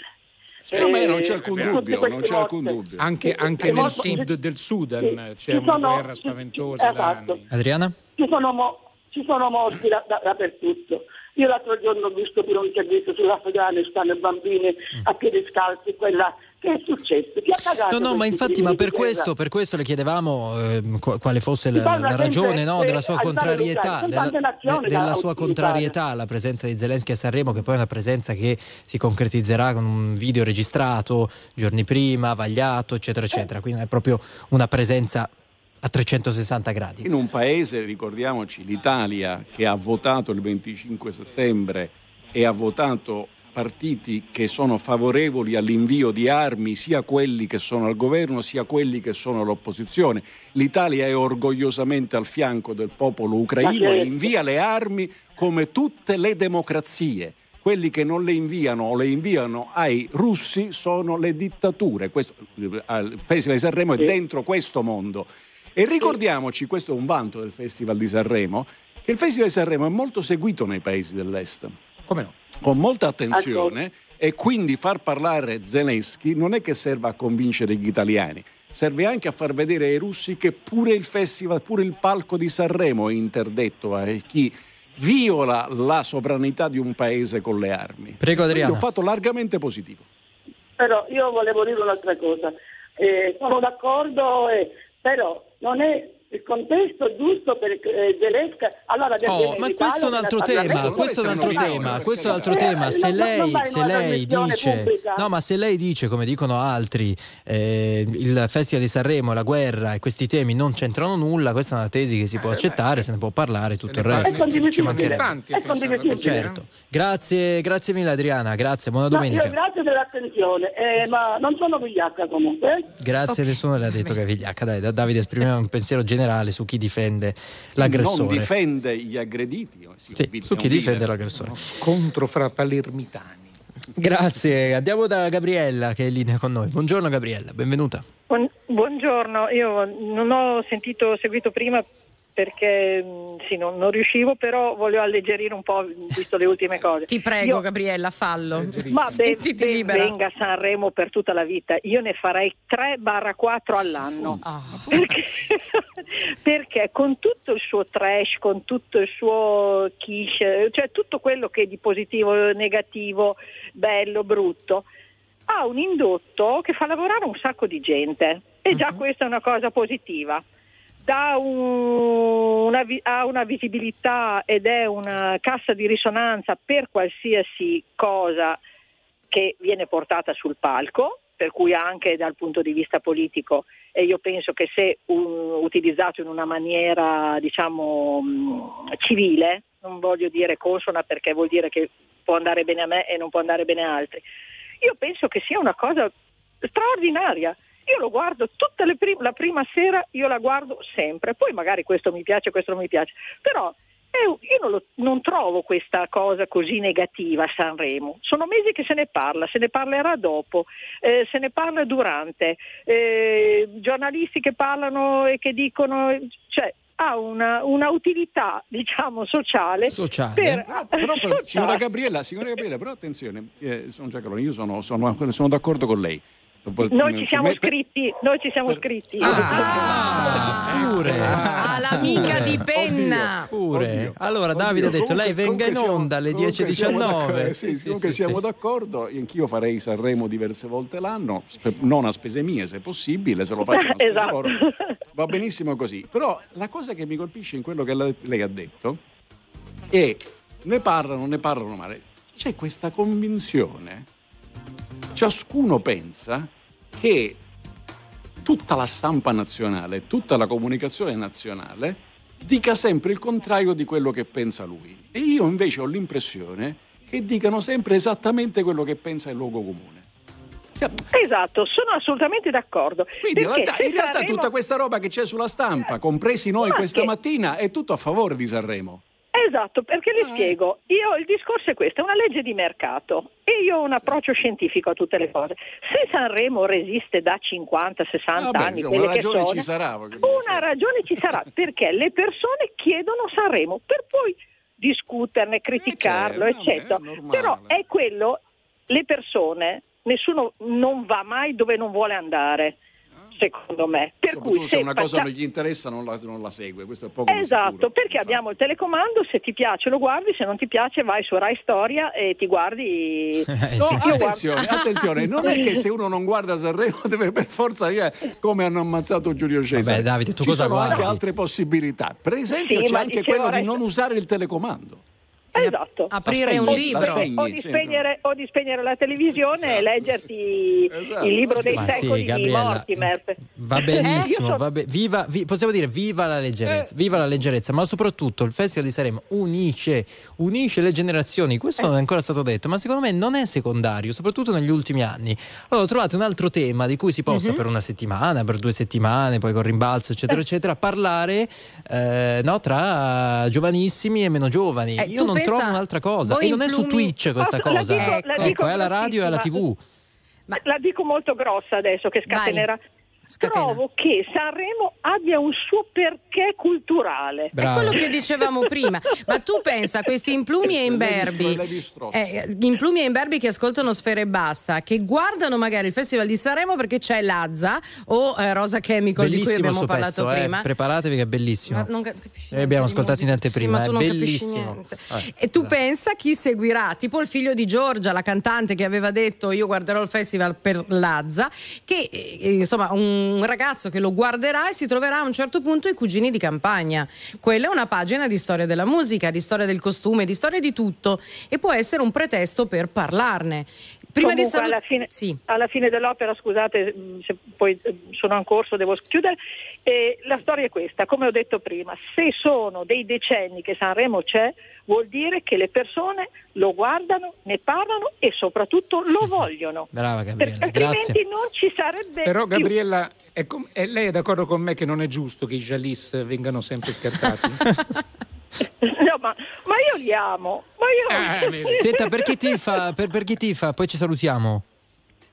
Eh, a me non Eh, c'è alcun tutte dubbio, non c'è alcun dubbio. Anche, anche nel molto- sud del Sudan sì, c'è ci una sono- guerra spaventosa da esatto. anni. Adriana? Ci sono, mo- ci sono morti da- da- dappertutto. Io l'altro giorno ho visto per un servizio sull'Afghanistan bambini a piedi scalzi, quella che è successo? Chi ha pagato No, no, ma infatti, ma per questo, per questo le chiedevamo qu- quale fosse la, la ragione no, eh, della sua contrarietà, della, de- della sua contrarietà alla presenza di Zelensky a Sanremo, che poi è una presenza che si concretizzerà con un video registrato giorni prima, vagliato, eccetera, eccetera. Quindi è proprio una presenza a 360 gradi. In un paese, ricordiamoci, l'Italia che ha votato il 25 settembre e ha votato partiti che sono favorevoli all'invio di armi, sia quelli che sono al governo, sia quelli che sono all'opposizione. L'Italia è orgogliosamente al fianco del popolo ucraino e invia le armi come tutte le democrazie. Quelli che non le inviano o le inviano ai russi sono le dittature. Questo, il Festival di Sanremo è dentro questo mondo. E ricordiamoci, questo è un vanto del Festival di Sanremo, che il Festival di Sanremo è molto seguito nei paesi dell'Est. Come no? Con molta attenzione e quindi far parlare Zelensky non è che serva a convincere gli italiani, serve anche a far vedere ai russi che pure il festival, pure il palco di Sanremo è interdetto a chi viola la sovranità di un paese con le armi. Prego, Quindi Adriana. È un fatto largamente positivo. Però io volevo dire un'altra cosa. Eh, sono d'accordo, eh, però non è il contesto giusto per eh, Zelensky. Allora, Oh, ma questo è un altro tema, questo è un altro tema, questo è un altro Eh, tema. Se lei, se lei dice, pubblica. no, ma se lei dice, come dicono altri, eh, il Festival di Sanremo, la guerra e questi temi non c'entrano nulla, questa è una tesi che si può accettare, se ne può parlare, tutto il resto. Ci mancherebbe. È. Certo. Grazie, grazie mille Adriana, grazie, buona No, domenica. grazie dell'attenzione, eh, ma non sono vigliacca comunque. eh. Grazie, nessuno le ha detto che è vigliacca. Dai, da- Davide esprimiamo un pensiero generale su chi difende l'aggressore. Non difende gli aggrediti. si Sì, su chi difende l'aggressore. Scontro fra palermitani. Grazie, andiamo da Gabriella che è in linea con noi. Buongiorno Gabriella, benvenuta. Buon- Buongiorno, io non ho sentito, seguito prima perché mh, sì, non, non riuscivo, però voglio alleggerire un po' visto le ultime cose. Ti prego, Io- Gabriella, fallo. ma ben, ben venga Sanremo per tutta la vita, io ne farei 3-4 all'anno. Ah. Perché, perché con tutto il suo trash, con tutto il suo quiche, cioè tutto quello che è di positivo, negativo, bello, brutto, ha un indotto che fa lavorare un sacco di gente e già questa è una cosa positiva. Dà un- una, ha una visibilità ed è una cassa di risonanza per qualsiasi cosa che viene portata sul palco, per cui anche dal punto di vista politico e io penso che se un- utilizzato in una maniera diciamo mh, civile, non voglio dire consona perché vuol dire che può andare bene a me e non può andare bene a altri, io penso che sia una cosa straordinaria. Io lo guardo tutte le prim- la prima sera, io la guardo sempre, poi magari questo mi piace, questo non mi piace, però io non, lo- non trovo questa cosa così negativa a Sanremo. Sono mesi che se ne parla, se ne parlerà dopo, eh, se ne parla durante, eh, giornalisti che parlano e che dicono, cioè ha una, una utilità diciamo sociale, Sociale. per- Però, però, sociale. signora Gabriella, signora Gabriella, però attenzione, eh, sono Giacalone, io sono, sono- sono d'accordo con lei. Noi ci siamo Me- per- scritti, noi ci siamo scritti. Pure. Ah, l'amica di penna. Pure. Allora Davide ha detto lei venga in onda alle Comunque siamo 10.19. d'accordo, sì, comunque siamo d'accordo, io anch'io farei Sanremo diverse volte l'anno, non a spese mie se possibile, se lo spese Esatto. loro, va benissimo così. Però la cosa che mi colpisce in quello che lei ha detto è ne parlano, ne parlano male, c'è questa convinzione, ciascuno pensa che tutta la stampa nazionale, tutta la comunicazione nazionale dica sempre il contrario di quello che pensa lui. E io invece ho l'impressione che dicano sempre esattamente quello che pensa il luogo comune. Esatto, sono assolutamente d'accordo. Quindi in Perché realtà, se in realtà Sanremo- tutta questa roba che c'è sulla stampa, compresi noi Ma questa che- mattina, è tutto a favore di Sanremo. Esatto, perché le spiego, io il discorso è questo, è una legge di mercato e io ho un approccio scientifico a tutte le cose. Se Sanremo resiste da 50-60 Vabbè, anni, insomma, quelle una ragione sono, ci sarà. una ragione ci sarà, perché le persone chiedono Sanremo per poi discuterne, criticarlo, certo, eccetera. Però è quello, le persone, nessuno non va mai dove non vuole andare, secondo me. Per cui se una cosa faccia- non gli interessa non la, non la segue, questo è poco Esatto, sicuro. perché abbiamo il telecomando, se ti piace lo guardi, se non ti piace vai su Rai Storia e ti guardi... No, attenzione, attenzione, non è che se uno non guarda Sanremo deve per forza dire come hanno ammazzato Giulio Cesare. Vabbè, Davide, tu Ci cosa sono anche guardi? altre possibilità. Per esempio Sì, c'è anche quello di Rai- non usare il telecomando. Esatto. Aprire un libro. spegni, O di, spegnere, o di spegnere la televisione e leggerti Esatto. il libro dei Ma sì, secoli di Mortimer. Va Eh, benissimo, so- va be- viva, vi- possiamo dire viva la leggerezza, viva la leggerezza, ma soprattutto il Festival di Sanremo unisce, unisce le generazioni, questo non è ancora stato detto, ma secondo me non è secondario, soprattutto negli ultimi anni. Allora trovate un altro tema di cui si possa Mhm. per una settimana, per due settimane, poi con rimbalzo, eccetera, eccetera, parlare eh, no, tra giovanissimi e meno giovani. Eh, Io tu non trovo un'altra cosa, e non è su Twitch questa Ah, la cosa, dico- la ecco, dico è alla radio e alla. TV. La dico molto grossa adesso che scatenerà. Scatena. Trovo che Sanremo abbia un suo perché culturale. È quello che dicevamo prima. Ma tu pensa a questi implumi e imberbi, eh, gli implumi e imberbi che ascoltano Sfere e Basta, che guardano magari il Festival di Sanremo perché c'è Lazza o eh, Rosa Chemical di cui Bellissimo abbiamo parlato pezzo, eh. prima. preparatori che è bellissimo. Ma non capisci Noi abbiamo ascoltato in Sì, anteprima, ma tu è non capisci bellissimo. niente. Eh. E tu pensa chi seguirà? Tipo il figlio di Giorgia, la cantante che aveva detto io guarderò il festival per Lazza, che eh, insomma un ragazzo che lo guarderà e si troverà a un certo punto i cugini di campagna. Quella è una pagina di storia della musica, di storia del costume, di storia di tutto e può essere un pretesto per parlarne. Prima di Comunque, salu- alla, fine, Sì. alla fine dell'opera, scusate mh, se poi eh, sono in corso, devo chiudere, eh, la storia è questa, come ho detto prima, se sono dei decenni che Sanremo c'è, vuol dire che le persone lo guardano, ne parlano e soprattutto lo vogliono. Brava Gabriella, Perché altrimenti grazie. non ci sarebbe Però più. Gabriella, è com- è- lei è d'accordo con me che non è giusto che i Jalis vengano sempre scartati? No, ma, ma io li amo. Ma io... Senta, per chi tifa, per, per chi tifa, poi ci salutiamo.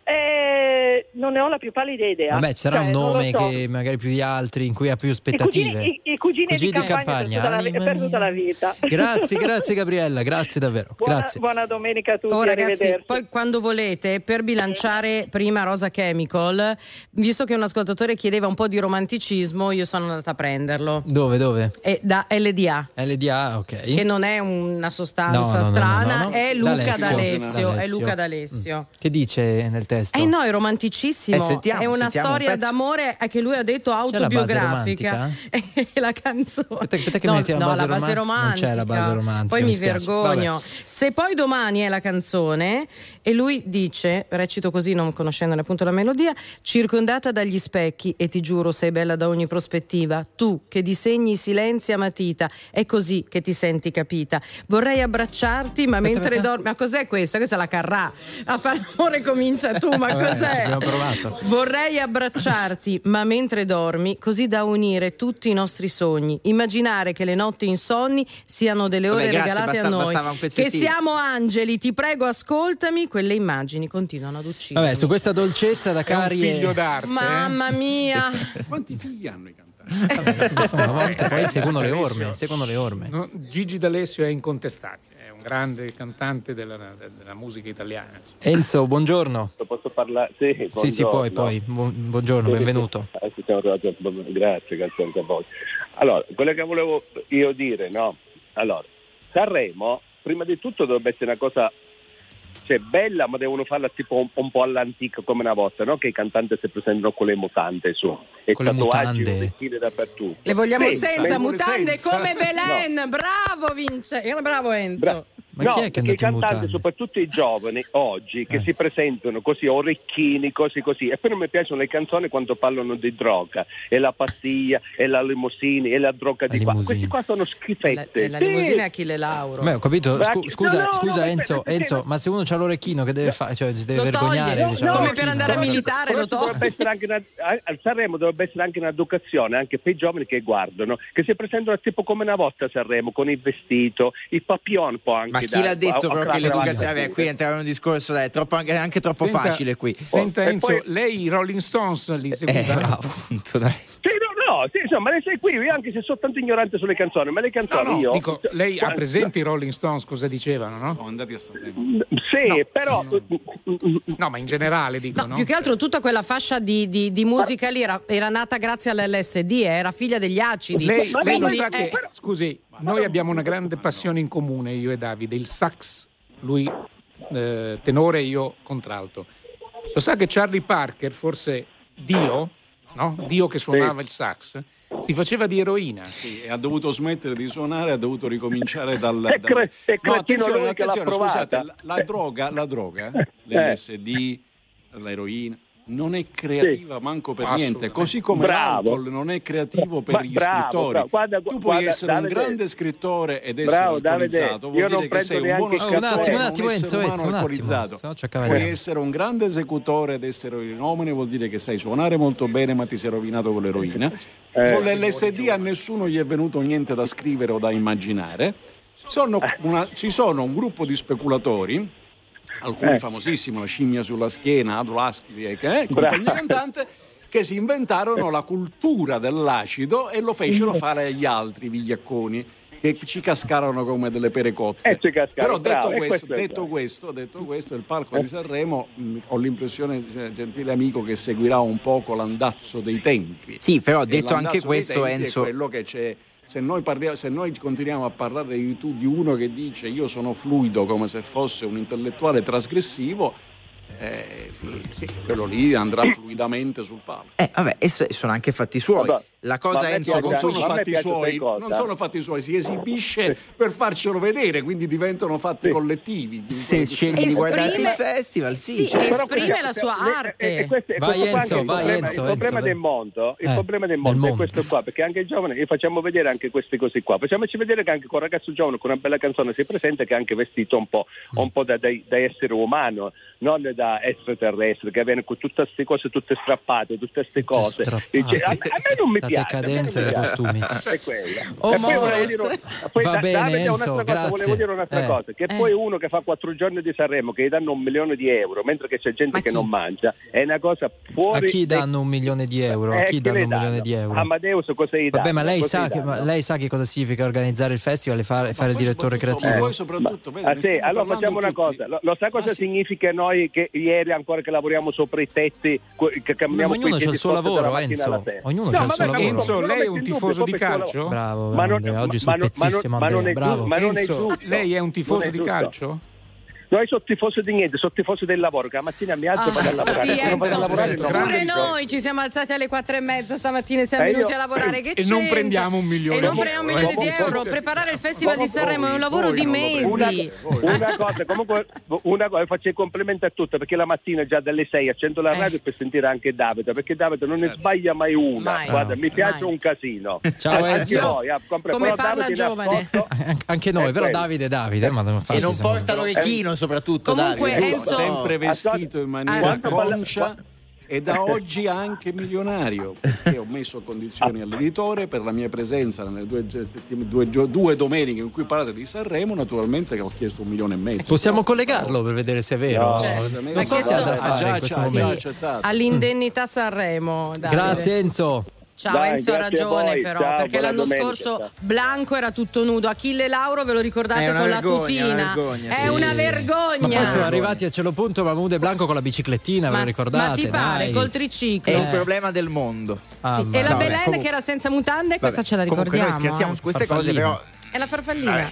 Eh, non ne ho la più pallida idea. Vabbè, c'era Cioè, un nome so. che magari più di altri, in cui ha più I aspettative. cugini, i, i cugini Cugini di di campagna, campagna, per tutta la, vi- anima per tutta la vita. Grazie, grazie Gabriella, grazie davvero. Buona, Grazie. buona domenica a tutti, Oh, ragazzi, poi quando volete, per bilanciare prima Rosa Chemical, visto che un ascoltatore chiedeva un po' di romanticismo, io sono andata a prenderlo. Dove, dove? È da LDA. LDA, ok. Che non è una sostanza No, no, strana, no, no, no. è Luca D'Alessio. D'Alessio. È D'Alessio. Luca D'Alessio. Che dice nel testo? Eh no, è romanticissimo. Eh, sentiamo, è una sentiamo un storia pezzo. d'amore eh, che lui ha detto autobiografica. E la canzone. Aspetta, che no, metti no, base la base roman- non romantica. c'è la base romantica, Poi mi mi, vergogno. Vabbè. Se poi domani è la canzone e lui dice, recito così non conoscendone appunto la melodia, circondata dagli specchi e ti giuro sei bella da ogni prospettiva, tu che disegni silenzi a matita, è così che ti senti capita. Vorrei abbracciarti ma mentre aspetta. dormi, ma cos'è questa? Questa è la Carrà. A fare amore comincia tu, ma ci cos'è? Vorrei abbracciarti, ma mentre dormi, così da unire tutti i nostri sogni. Immaginare che le notti insonni siano delle ore Vabbè, grazie, regalate basta- a noi. Che siamo angeli, ti prego, ascoltami. Quelle immagini continuano ad uccidere. Vabbè, su questa dolcezza da cari e... Mamma mia. Quanti figli hanno i cantanti? a volte poi seguono le orme, seguono le orme. No, Gigi D'Alessio è incontestabile, è un grande cantante della, della musica italiana. Enzo, buongiorno. Posso parlare? Sì, Sì, sì, poi, poi. Bu- buongiorno, Sì, benvenuto. sì. Eh, Grazie, grazie anche a voi. Allora, quello che volevo io dire, no? Allora, Sanremo, prima di tutto dovrebbe essere una cosa cioè, bella, ma devono farla tipo un, un po' all'antica come una volta, no? Che i cantanti si presentano con le mutande su e Con le tatuaggi mutande. dappertutto. Le vogliamo Senza, senza, mutande senza. come Belen. Bravo Vince. Bravo Enzo. Bra- Ma no, chi è che perché i cantanti, mutande? soprattutto i giovani oggi, Eh. che si presentano così orecchini, così così, e poi non mi piacciono le canzoni quando parlano di droga, e la pastiglia, e la limousine, e la droga di qua. Questi qua sono schifette. E la Sì. limousina Achille Lauro. Beh, ho capito. Scu- scusa, no, no, scusa no, Enzo. Enzo, ma se uno c'ha l'orecchino che deve fare? Cioè, si deve Lo vergognare. diciamo, come per andare a militare lo toglie. essere anche una- a- al Sanremo dovrebbe essere anche un'educazione anche per i giovani che guardano, che si presentano tipo come una volta a Sanremo, con il vestito, il papillon può anche Ma chi l'ha detto a- però a- che l'educazione? Qui entriamo in un discorso, dai, è troppo, anche, anche troppo Senta- facile qui. Senta E Enzo, poi- lei i Rolling Stones li Eh, seguiva? bravo, appunto, dai. Sì, no, no, sì, insomma, le sei qui, io anche se sono tanto ignorante sulle canzoni, ma le No, canzoni no, io... dico, lei ha Guarda, presente i Rolling Stones cosa dicevano, no? Sono andati a Sanremo. Sì, però... No, ma in generale dico, No, no? più che altro tutta quella fascia di, di- di musica lì era, era nata grazie all'LSD, eh, era figlia degli acidi. Lei, Ma- lei lo sa ma- che, però- scusi, noi abbiamo una grande passione in comune, io e Davide, il sax, lui eh, tenore e io contralto. Lo sa che Charlie Parker, forse Dio, no? Dio che suonava il sax, si faceva di eroina. Sì, e ha dovuto smettere di suonare, ha dovuto ricominciare dal... Dal- cre- No, attenzione, attenzione, scusate, la, la droga, la droga, Eh. l'LSD, l'eroina, non è creativa manco per niente, così come Bravo. l'alcol non è creativo per Ma- gli bravo, scrittori. bravo. Guarda, tu puoi guarda, essere un Davide. grande scrittore ed essere Bravo, alcolizzato, io vuol non dire che sei un buono Oh, un attimo, scrittore, un attimo, un Enzo, Enzo, un attimo. alcolizzato. Ci Puoi essere un grande esecutore ed essere eroinomane vuol dire che sai suonare molto bene ma ti sei rovinato con l'eroina. Eh. con l'LSD a nessuno gli è venuto niente da scrivere o da immaginare. Sono una- ci sono un gruppo di speculatori, alcuni Eh. famosissimi, la scimmia sulla schiena, Adulaski e che è, Bravo. compagnia cantante, che si inventarono la cultura dell'acido e lo fecero fare agli altri vigliacconi che ci cascarono come delle pere cotte. Eh, ci cascarono, Però detto bravo, e questo, questo detto questo, detto questo, il palco di Sanremo mh, ho l'impressione, eh, gentile amico, che seguirà un poco l'andazzo dei tempi. Sì, però E detto anche questo, Enzo, È quello che c'è. Se noi, parliamo, se noi continuiamo a parlare di, uno che dice io sono fluido come se fosse un intellettuale trasgressivo, eh, sì, quello lì andrà fluidamente sul palco. eh, vabbè, e so- sono anche fatti suoi. Vabbè. La cosa, Enzo, non sono fatti suoi, non sono fatti suoi, si esibisce per farcelo vedere, quindi diventano fatti collettivi. se scegli di guardarti il festival, sì. Sì, cioè- esprime la sua le- arte. e- e questo- e Vai, Enzo, anche il vai, problema, Enzo, il problema Enzo, del vai. mondo, il Eh, problema del del mondo è mondo. questo qua, perché anche i giovani, e facciamo vedere anche queste cose qua, facciamoci vedere che anche con un ragazzo giovane con una bella canzone si presenta che è anche vestito un po', un po' da, da- da essere umano, non da, extraterrestre che viene con tutte queste cose tutte strappate, tutte queste cose. strappate. Dice, a, me, a me non mi La piace. a non decadenza dei costumi. È quella. Oh, e poi volevo dire, poi Va da- bene, Enzo, un'altra cosa, grazie. volevo dire un'altra Eh. cosa, che Eh. poi uno che fa quattro giorni di Sanremo che gli danno un milione di euro, mentre che c'è gente che non mangia, è una cosa A fuori. chi danno un milione di euro? A Eh, chi chi danno un milione danno? di euro? Amadeus cosa gli Vabbè, ma danno? lei, sa gli che, ma danno? lei sa che cosa significa organizzare il festival e fare, fare il direttore creativo? poi soprattutto, vedi, Ah, allora facciamo una cosa, lo, lo sa cosa Ah, sì. Noi che ieri ancora che lavoriamo sopra i tetti, che camminiamo Ma ognuno c'ha il suo lavoro, Enzo. Ognuno No, c'ha il suo lavoro. Enzo, lei è un tifoso di calcio? Bravo, Ma non- oggi ma- sul ma non- pezzissimo ma non è bravo. giusto- ma non è Enzo, giusto. lei è un tifoso di calcio? Noi sono tifosi di niente, sono tifosi del lavoro, che la mattina mi alzo e vado a lavorare. sì, non a Enzo, lavorare non grande Pure noi ci siamo alzati alle quattro e mezza stamattina e siamo Eh, io- venuti a lavorare. Che e non c'entra? prendiamo un milione E non di prendiamo un euro. milione di Eh, euro. Preparare il Festival di Sanremo è un lavoro di non mesi. Una, una cosa, comunque, una cosa, faccio i complimenti a tutte perché la mattina già dalle 6 accendo la radio per sentire anche Davide, perché Davide non ne sbaglia mai una. Mai. Guarda, mi piace Mai. un casino. Ciao, anche Enzo. voi, eh, compre- Come però parla Davide giovane. Anche noi, È però quello. Davide Davide, E non siamo- porta l'orecchino soprattutto, Comunque, Davide. Enzo- sempre vestito in maniera conscia e da oggi anche milionario perché ho messo condizioni all'editore per la mia presenza nelle due, due due domeniche in cui parlate di Sanremo naturalmente che ho chiesto un milione e mezzo Possiamo collegarlo per vedere se è vero. No, Cioè, non so se ha da fare Ah, in questo già, Sì, già, momento. all'indennità Sanremo. Davide. Grazie Enzo. Ciao Dai, Enzo, ha ragione però, Ciao, perché l'anno domenica, scorso. Blanco era tutto nudo, Achille Lauro ve lo ricordate con vergogna, la tutina. una vergogna, è sì, una sì, sì. Ma vergogna. poi sono arrivati a cielo punto Mahmood e Blanco con la biciclettina, ve Ma- lo ricordate? ma ti pare, Dai. col triciclo. È il problema del mondo. Ah, Sì, ma- E la no, Belen vabbè, comunque- che era senza mutande, questa Vabbè, ce la Comunque ricordiamo. noi scherziamo eh. su queste cose, Farfallina. però È la farfallina.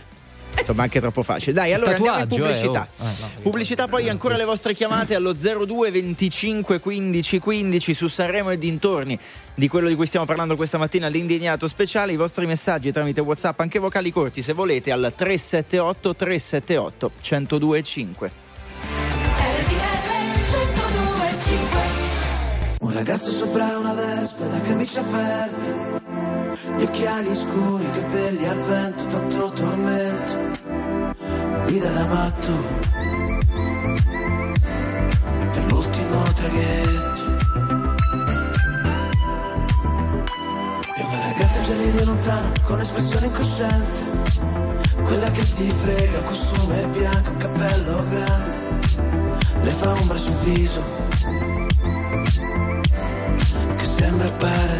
Insomma anche troppo facile. Dai, allora andiamo in Tatuaggio, eh, pubblicità. oh. Eh, no, pubblicità poi ancora le vostre chiamate allo 02 25 15 15 su Sanremo e dintorni di quello di cui stiamo parlando questa mattina, l'indignato speciale, i vostri messaggi tramite WhatsApp, anche vocali corti se volete al 378 378 1025. Un ragazzo sopra una vespa da camicia aperta Gli occhiali scuri, i capelli al vento, tanto tormento. Guida da matto. Per l'ultimo traghetto. E una ragazza già ride lontano con espressione incosciente. Quella che ti frega, un costume bianco, un cappello grande. Le fa ombra sul viso. Che sembra il paradiso.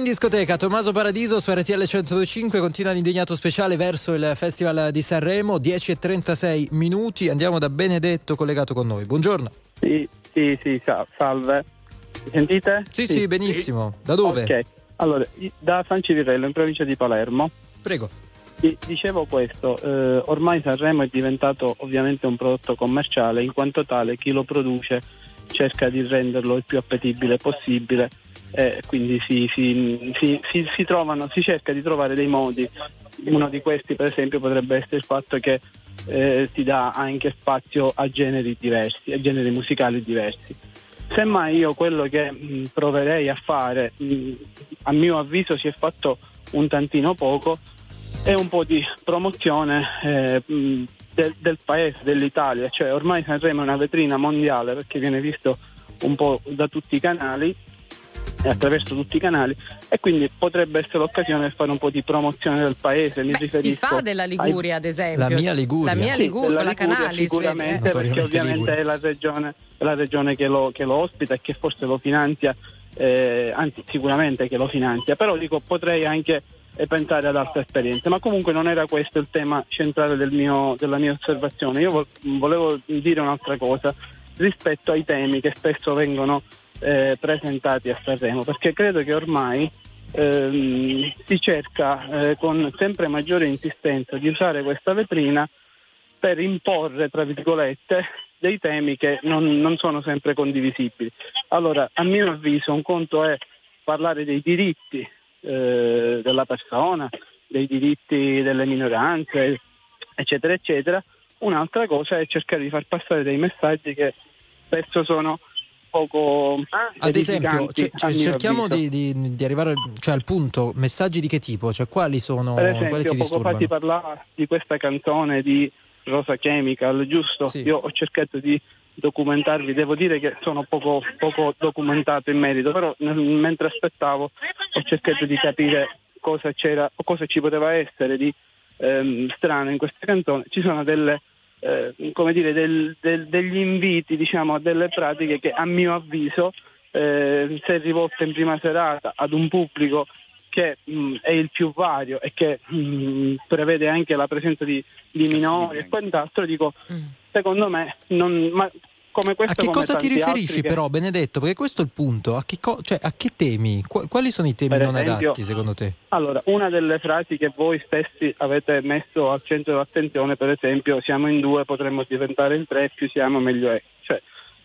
In discoteca, Tommaso Paradiso su RTL 105 continua l'indignato speciale verso il Festival di Sanremo, 10 e 36 minuti, andiamo da Benedetto collegato con noi, buongiorno. Sì, sì, sì, sa- salve. Mi sentite? Sì, sì, benissimo. Da dove? Ok, allora, da San Civirello, in provincia di Palermo. Prego. Di- Dicevo questo, eh, ormai Sanremo è diventato ovviamente un prodotto commerciale, in quanto tale chi lo produce cerca di renderlo il più appetibile possibile e quindi si, si- si- si- trovano, si cerca di trovare dei modi. Uno di questi per esempio potrebbe essere il fatto che eh, si dà anche spazio a generi diversi, a generi musicali diversi. Semmai io quello che mh, proverei a fare, mh, a mio avviso si è fatto un tantino poco, è un po' di promozione eh, mh, del, del paese, dell'Italia, cioè ormai Sanremo è una vetrina mondiale perché viene visto un po' da tutti i canali attraverso tutti i canali e quindi potrebbe essere l'occasione per fare un po' di promozione del paese. Mi Beh, si fa della ai- Liguria, ad esempio. La mia Liguria. La mia sì, Liguria, della la Liguria Canalis. sicuramente eh? perché ovviamente è la regione, la regione che, lo, che lo ospita e che forse lo finanzia, eh, anzi sicuramente che lo finanzia, però dico potrei anche eh, pensare ad altre esperienze, ma comunque non era questo il tema centrale del mio- della mia osservazione, io vo- volevo dire un'altra cosa rispetto ai temi che spesso vengono eh, presentati a Sanremo, perché credo che ormai ehm, si cerca eh, con sempre maggiore insistenza di usare questa vetrina per imporre, tra virgolette, dei temi che non, non sono sempre condivisibili. Allora, a mio avviso, un conto è parlare dei diritti eh, della persona, dei diritti delle minoranze, eccetera, eccetera. Un'altra cosa è cercare di far passare dei messaggi che spesso sono poco Ad esempio, edificanti, cioè- cioè, cerchiamo di, di- di arrivare cioè, al punto, messaggi di che tipo? Cioè quali sono, Per quali esempio, ti poco fa si parlava di questa canzone di Rosa Chemical, giusto? Io ho cercato di documentarvi, devo dire che sono poco, poco documentato in merito, però nel- mentre aspettavo ho cercato di capire cosa c'era o cosa ci poteva essere di ehm, strano in questa canzone. Ci sono delle, eh, come dire, del- del- degli inviti diciamo, a delle pratiche che a mio avviso eh, se rivolte in prima serata ad un pubblico che mh, è il più vario e che mh, prevede anche la presenza di, di minori e quant'altro, dico, secondo me, non, ma come A questo che come cosa ti riferisci che- però, Benedetto? Perché questo è il punto. A che, co- cioè, a che temi? Qu- quali sono i temi Per non esempio- adatti secondo te? Allora, una delle frasi che voi stessi avete messo al centro dell'attenzione, per esempio, siamo in due, potremmo diventare in tre, più siamo meglio è. Cioè,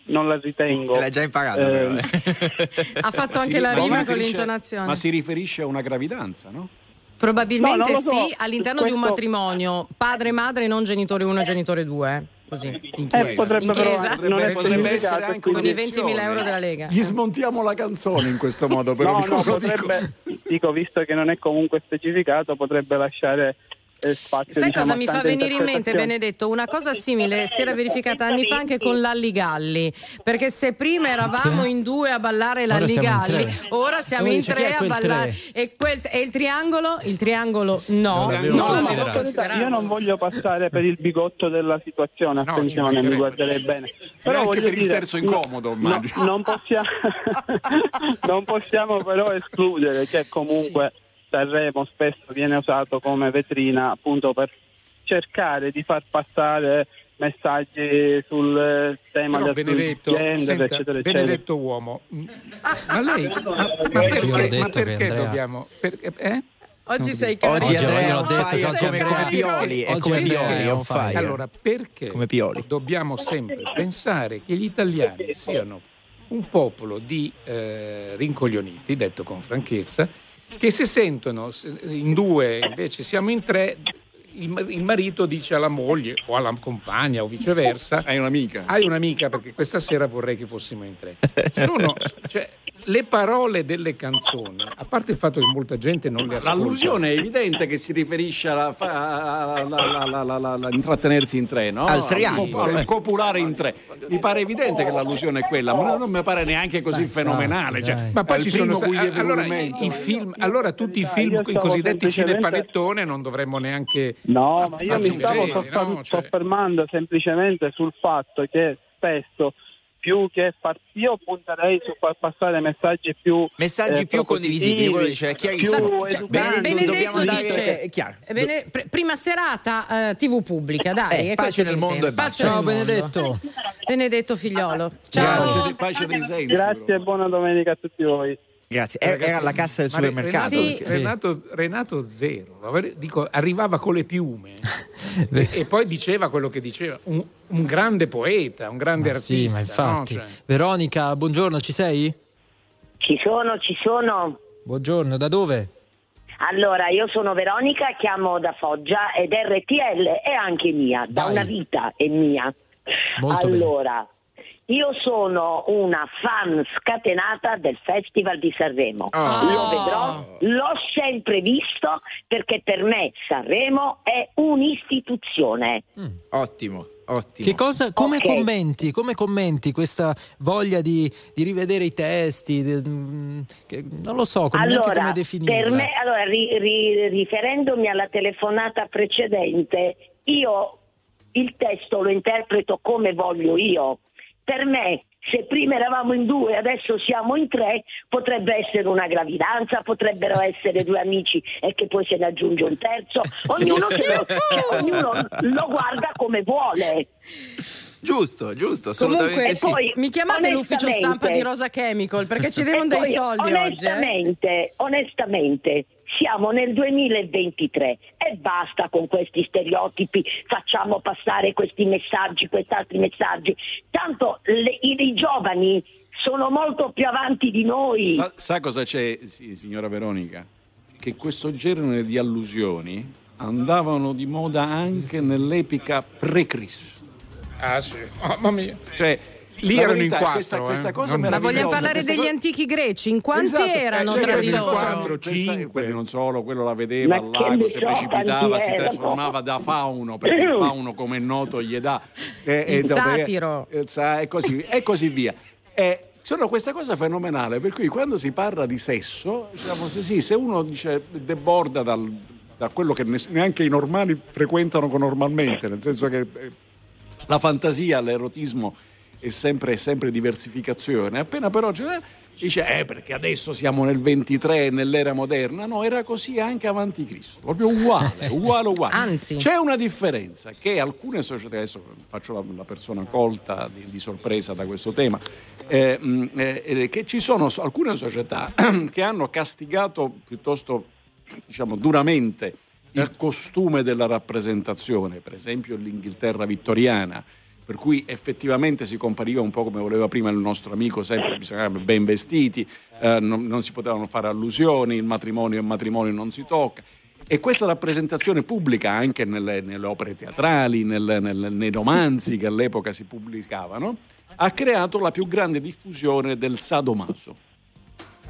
non la ritengo. L'hai già imparato, ehm, però, Ha fatto anche si- la rima con l'intonazione. Ma si riferisce a una gravidanza, no? Probabilmente No, so. sì, all'interno di un Questo- matrimonio, padre e madre, non genitore 1 e genitore 2. Così, in Eh, chiesa. potrebbe In però chiesa. non essere potrebbe essere anche con i 20.000 euro della Lega. Gli smontiamo la canzone in questo modo, però no, no, lo dico- potrebbe, dico, visto che non è comunque specificato, potrebbe lasciare eh, spazio. Sai diciamo, cosa mi fa venire in mente. Benedetto? Una cosa simile si era verificata anni fa anche con l'Alligalli. Perché se prima eravamo in due a ballare Ora siamo in l'Alligalli, tre. ora siamo in tre a ballare. tre? E, quel- e il triangolo? Il triangolo no, Non non l'avevo considerato. Io non voglio passare per il bigotto della situazione, attenzione, mi mancherebbe. guarderei bene. Però voglio per il dire, terzo no- incomodo, no, immagino. non, possiamo, non possiamo però escludere che comunque Sanremo spesso viene usato come vetrina appunto per cercare di far passare messaggi sul eh, tema Però del Benedetto, gender, senta, eccetera, eccetera. Benedetto uomo, ma lei, ma, ma perché, ma che perché Andrea- dobbiamo? perché- eh? Oggi sei Oggi carico. Andrea l'ho detto che oggi come, Andrea- come Pioli, è Oggi come Pioli, è fire. fire. Allora, perché Come Pioli. dobbiamo sempre pensare che gli italiani siano un popolo di eh, rincoglioniti, detto con franchezza, che se sentono se- in due, invece siamo in tre, il marito dice alla moglie o alla compagna o viceversa: Hai un'amica. Hai un'amica perché questa sera vorrei che fossimo in tre. Sono, cioè, le parole delle canzoni, a parte il fatto che molta gente non le ascolta. L'allusione è evidente che si riferisce alla, fa- alla- alla- alla- alla- alla- alla- intrattenersi in tre, no? Al triangolo. Al, al copulare in tre. Mi pare evidente che l'allusione è quella, ma non mi pare neanche così fenomenale. Cioè, Ma poi ci sono allora, mente. i film, allora tutti i film, io i cosiddetti cinepanettone non dovremmo neanche No, ma io mi stavo vedere, soffer- no? Cioè- soffermando semplicemente sul fatto che spesso più che far io punterei su far passare messaggi più Messaggi eh, più condivisibili, quello dice, è chiarissimo. più Cioè. Benedetto dobbiamo dice è chiaro. eh, bene- pr- prima serata eh, TV pubblica, dai. Eh, pace nel mondo e basta. Ciao. Benedetto. Benedetto figliolo. Ciao. Pace, de- pace dei sensi. Grazie e buona domenica a tutti voi. Grazie. Era, era alla cassa del supermercato. Renato, perché- Renato- Renato Zero, dico, arrivava con le piume e, e poi diceva quello che diceva, un, un grande poeta, un grande Ma sì, artista. ma infatti. no? Cioè, Veronica, buongiorno, ci sei? Ci sono, ci sono. Buongiorno, da dove? Allora, io sono Veronica, chiamo da Foggia ed RTL è anche mia, da Dai. una vita è mia. Molto bene. Io sono una fan scatenata del Festival di Sanremo. Ah. Lo vedrò, l'ho sempre visto perché per me Sanremo è un'istituzione. Ottimo, ottimo. Che cosa, come, Ok. commenti, come commenti questa voglia di, di rivedere i testi? di- mm, che- non lo so, come, allora, come definirla. per me, allora, ri- ri- riferendomi alla telefonata precedente, io il testo lo interpreto come voglio io. Per me, se prima eravamo in due e adesso siamo in tre, potrebbe essere una gravidanza, potrebbero essere due amici e che poi se ne aggiunge un terzo. Ognuno, lo, cioè, ognuno lo guarda come vuole. Giusto, giusto, Comunque, sì. poi, mi chiamate l'ufficio stampa onestamente- di Rosa Chemical perché ci devono dei soldi oggi. eh. onestamente, onestamente, siamo nel 2023 e basta con questi stereotipi, facciamo passare questi messaggi, quest'altri messaggi. Tanto le- i, i giovani sono molto più avanti di noi. Sa, sa cosa c'è, sì, signora Veronica? Che questo genere di allusioni andavano di moda anche nell'epica pre-Cristo. ah sì, mamma mia. Cioè, Lì erano in quattro. Questa, eh. questa cosa Non- Ma vogliamo parlare questa degli cosa- antichi greci? In quanti Esatto, erano cioè, tra di loro? Quattro, cinque. quelli non solo, quello la vedeva al lago, si precipitava, si erano? trasformava da fauno, perché il fauno, come è noto, gli dà... eh, Il eh, dove- satiro. eh, sa- E così, e così via. E sono questa cosa fenomenale, per cui quando si parla di sesso, diciamo, se, sì, se uno dice deborda dal- da quello che ne- neanche i normali frequentano normalmente, nel senso che eh, la fantasia, l'erotismo è sempre, sempre diversificazione. Appena però cioè, dice, eh, perché adesso siamo nel 23, nell'era moderna. No, era così anche avanti Cristo, proprio uguale, uguale, uguale. Anzi. C'è una differenza che alcune società, adesso faccio la, la persona colta di, di sorpresa da questo tema, eh, mh, eh, che ci sono so- alcune società che hanno castigato piuttosto diciamo, duramente il costume della rappresentazione, per esempio l'Inghilterra vittoriana, per cui effettivamente si compariva un po' come voleva prima il nostro amico, sempre bisognava ben vestiti, eh, non, non si potevano fare allusioni, il matrimonio è matrimonio non si tocca. E questa rappresentazione pubblica anche nelle, nelle opere teatrali, nel- nel- nei romanzi che all'epoca si pubblicavano, ha creato la più grande diffusione del sadomaso.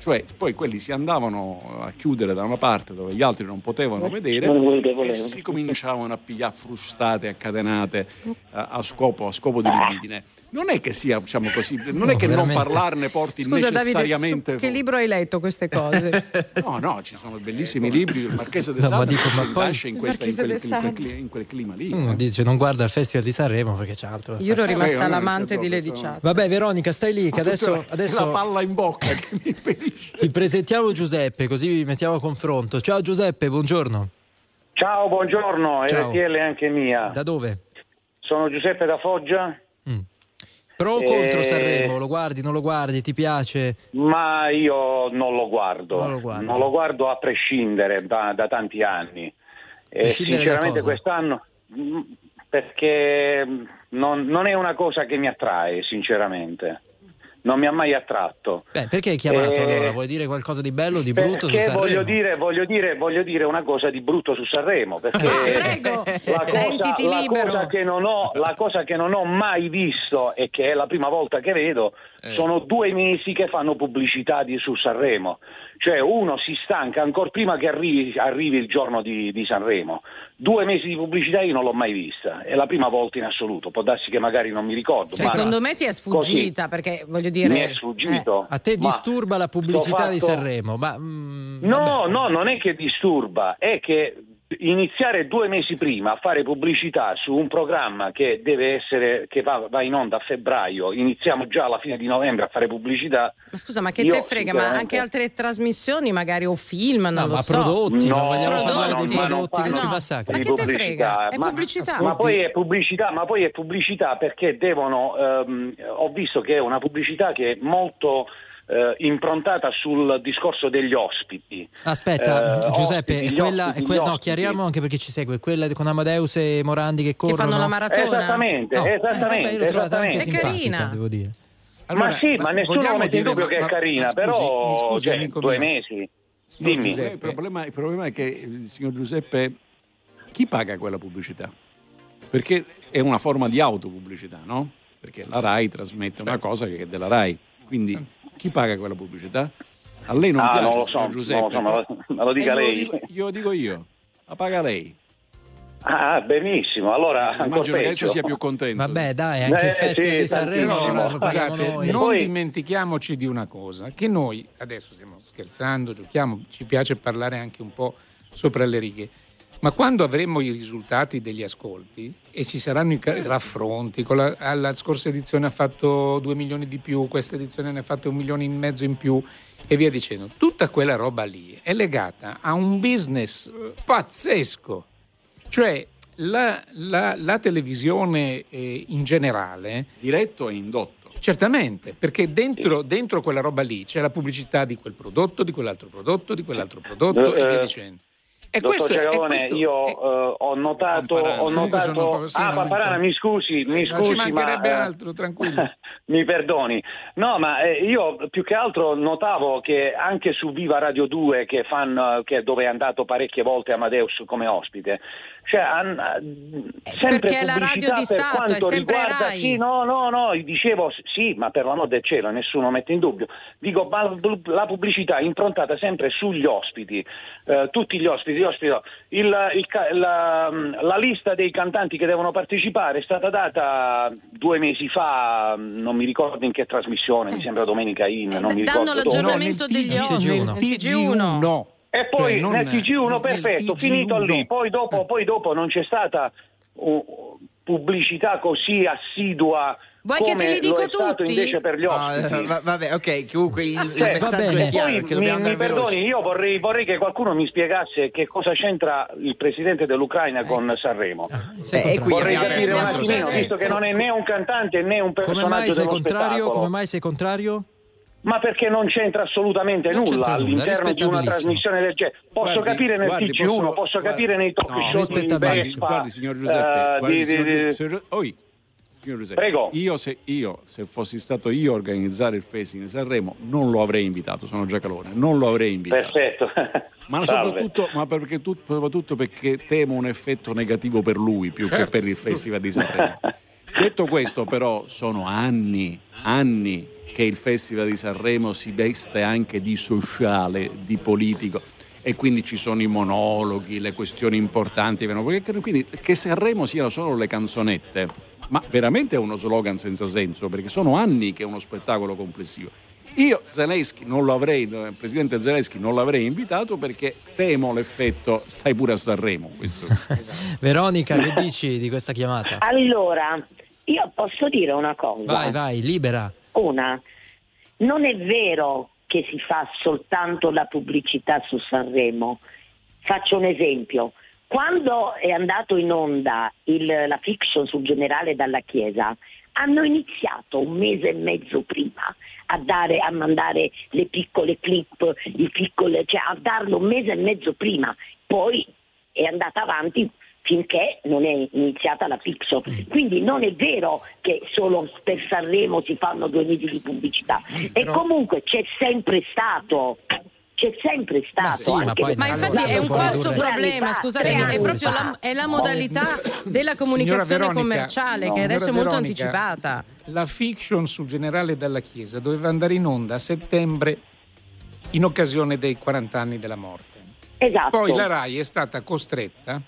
Cioè, poi quelli si andavano a chiudere da una parte dove gli altri non potevano vedere Non e si cominciavano a pigliare frustate, accatenate eh, a, scopo, a scopo di libidine. Non è che sia, diciamo così, non è che veramente. non parlarne porti Scusa Davide, necessariamente... su che libro hai letto queste cose? No, no, ci sono bellissimi libri, il Marchese de No, ma Sade dico, ma poi- in, questa- in, Marchese quel, de in quel Sade. cli- in quel clima lì. Uno eh. dice non guarda il Festival di Sanremo perché c'è altro. Io ero rimasta Eh, l'amante di Lady sono- Chat. Vabbè Veronica stai lì che adesso, adesso la palla in bocca che mi impedisce. Ti presentiamo Giuseppe così vi mettiamo a confronto. Ciao Giuseppe, buongiorno. Ciao, buongiorno, Ciao. RTL anche mia. Da dove? Sono Giuseppe da Foggia, Pro o Eh, contro Sanremo? Lo guardi, non lo guardi, ti piace? ma io non lo guardo. Non lo guardi. Non lo guardo a prescindere da, da tanti anni. E sinceramente quest'anno mm, perché non, non è una cosa che mi attrae, sinceramente. Non mi ha mai attratto. Beh, perché hai chiamato Eh, allora? Vuoi dire qualcosa di bello di brutto su Sanremo? voglio dire, voglio, dire, voglio dire una cosa di brutto su Sanremo, perché prego, la, cosa, sentiti la libero. cosa che non ho, la cosa che non ho mai visto e che è la prima volta che vedo sono due mesi che fanno pubblicità di- su Sanremo. Cioè uno si stanca ancora prima che arrivi, arrivi il giorno di, di Sanremo. Due mesi di pubblicità io non l'ho mai vista, è la prima volta in assoluto, può darsi che magari non mi ricordo. ma Secondo me ti è sfuggita perché voglio dire. mi è sfuggito. A te disturba la pubblicità sto di fatto- Sanremo? Ma, mm, No, no, non è che disturba, è che iniziare due mesi prima a fare pubblicità su un programma che deve essere che va, va in onda a febbraio, iniziamo già alla fine di novembre a fare pubblicità. Ma scusa, ma che Io, te frega? Ma sinceramente- anche altre trasmissioni, magari o film, non No, lo ma so. prodotti, non No, vogliamo ma parlare non- dei ma non prodotti che fanno- ci No. massacrano. Ma di che te pubblicità. frega? È Ma- pubblicità. Ma poi è pubblicità, ma poi è pubblicità perché devono, ehm, ho visto che è una pubblicità che è molto eh, improntata sul discorso degli ospiti. Aspetta, Eh, Giuseppe, ospiti, è quella, ospiti, è que- no, chiariamo anche perché ci segue, quella con Amadeus e Morandi che corrono. fanno la maratona? Esattamente, No, eh, esattamente, vabbè, trovata anche esattamente. simpatica, carina. devo dire. ma sì, ma, nessuno vogliamo mette in dubbio ma- che è ma- carina, ma scusi, però scusi, cioè, due mio. mesi. Signor Dimmi. Giuseppe. Il problema, il problema è che il signor Giuseppe, chi paga quella pubblicità? Perché è una forma di autopubblicità, no? Perché la RAI trasmette una cosa che è della RAI. Quindi chi paga quella pubblicità? A lei non Ah, piace, non lo so, Giuseppe? non lo so, me lo- dica Eh, lei. dico- io lo dico io, la paga lei. Ah, benissimo, allora Immagino che adesso sia più contento. Vabbè, dai, anche il Eh, Festival sì, di Sanremo paghiamo Scusate, noi. non Poi- dimentichiamoci di una cosa, che noi adesso stiamo scherzando, giochiamo, ci piace parlare anche un po' sopra le righe, ma quando avremo i risultati degli ascolti e ci saranno i ca- raffronti, con la, alla scorsa edizione ha fatto 2 milioni di più, questa edizione ne ha fatto un milione e mezzo in più e via dicendo, tutta quella roba lì è legata a un business pazzesco, cioè la, la- la televisione eh, in generale Diretto e indotto. Certamente, perché dentro, dentro quella roba lì c'è la pubblicità di quel prodotto, di quell'altro prodotto, di quell'altro prodotto e via Eh, dicendo. E Dottor questo, è- è Giacalone, questo- io è- eh, ho notato, Pamparana. ho notato... ah, Pamparana, mi scusi, mi non scusi, ci mancherebbe ma, eh, altro, tranquillo. mi perdoni. No, ma eh, io più che altro notavo che anche su Viva Radio 2, che fanno, che- dove è andato parecchie volte Amadeus come ospite, cioè, han- sempre perché la radio pubblicità di per Stato, è quanto sempre riguarda... Rai. Sì, no, no, no, dicevo sì, ma per l'amor del cielo, nessuno mette in dubbio. Dico, ma la pubblicità è improntata sempre sugli ospiti, eh, tutti gli ospiti, gli ospiti il- il la, la lista dei cantanti che devono partecipare è stata data due mesi fa, non mi ricordo in che trasmissione, mi sembra Domenica In, non mi Eh, danno ricordo dove. l'aggiornamento nel degli TG1. ospiti. Nel Nel TG1. TG1. E poi Cioè, nel TG1 nel perfetto, TG1. finito lì, poi dopo, poi dopo non c'è stata uh, pubblicità così assidua Vuoi che come te li dico lo è stato tutti? invece per gli Ah, ospiti. eh, va- vabbè, ok, comunque il, il Cioè, messaggio è chiaro, Poi che mi, mi perdoni, io vorrei, vorrei che qualcuno mi spiegasse che cosa c'entra il presidente dell'Ucraina con Sanremo. Sei Eh, qui contrario. Vorrei capire un attimino, visto che non è né un cantante né un Come personaggio mai sei dello contrario? spettacolo. Come mai sei contrario? Ma perché non c'entra assolutamente Non nulla c'entra all'interno di una trasmissione del genere. Posso Guardi, capire nel guardi, TG1, posso- posso guardi, capire nei talk no, show di. Vespa. Guardi, signor Giuseppe, eh, guardi, di- signor di- Giuseppe, di- signor Giu- oi, signor Giuseppe, Prego. Io se, io, se fossi stato io a organizzare il Festival di Sanremo, non lo avrei invitato, sono Giacalone, non lo avrei invitato. Perfetto. Ma soprattutto, ma perché tu- soprattutto perché temo un effetto negativo per lui più che Certo. per il Festival di Sanremo. Detto questo, però, sono anni, anni che il Festival di Sanremo si veste anche di sociale, di politico. E quindi ci sono i monologhi, le questioni importanti. perché- Quindi che Sanremo siano solo le canzonette, ma veramente è uno slogan senza senso, perché sono anni che è uno spettacolo complessivo. Io Zelensky non lo avrei, il presidente Zelensky non l'avrei invitato perché temo l'effetto stai pure a Sanremo. Questo. Veronica, che dici di questa chiamata? Allora, io posso dire una cosa. Vai, vai, libera. Una, non è vero che si fa soltanto la pubblicità su Sanremo. Faccio un esempio. Quando è andato in onda il- la fiction sul generale dalla Chiesa, hanno iniziato un mese e mezzo prima a, dare, a mandare le piccole clip, i piccole, cioè a darlo un mese e mezzo prima. Poi è andata avanti finché non è iniziata la Pixo. Quindi non è vero che solo per Sanremo si fanno due mesi di pubblicità. E comunque c'è sempre stato. C'è sempre stato. sì, ma poi- Ma infatti è un falso problema, tre è proprio la, è la modalità della comunicazione Veronica, commerciale no, che adesso è molto Veronica, anticipata. La fiction sul generale della Chiesa doveva andare in onda a settembre in occasione dei 40 anni della morte. Esatto. Poi la RAI è stata costretta,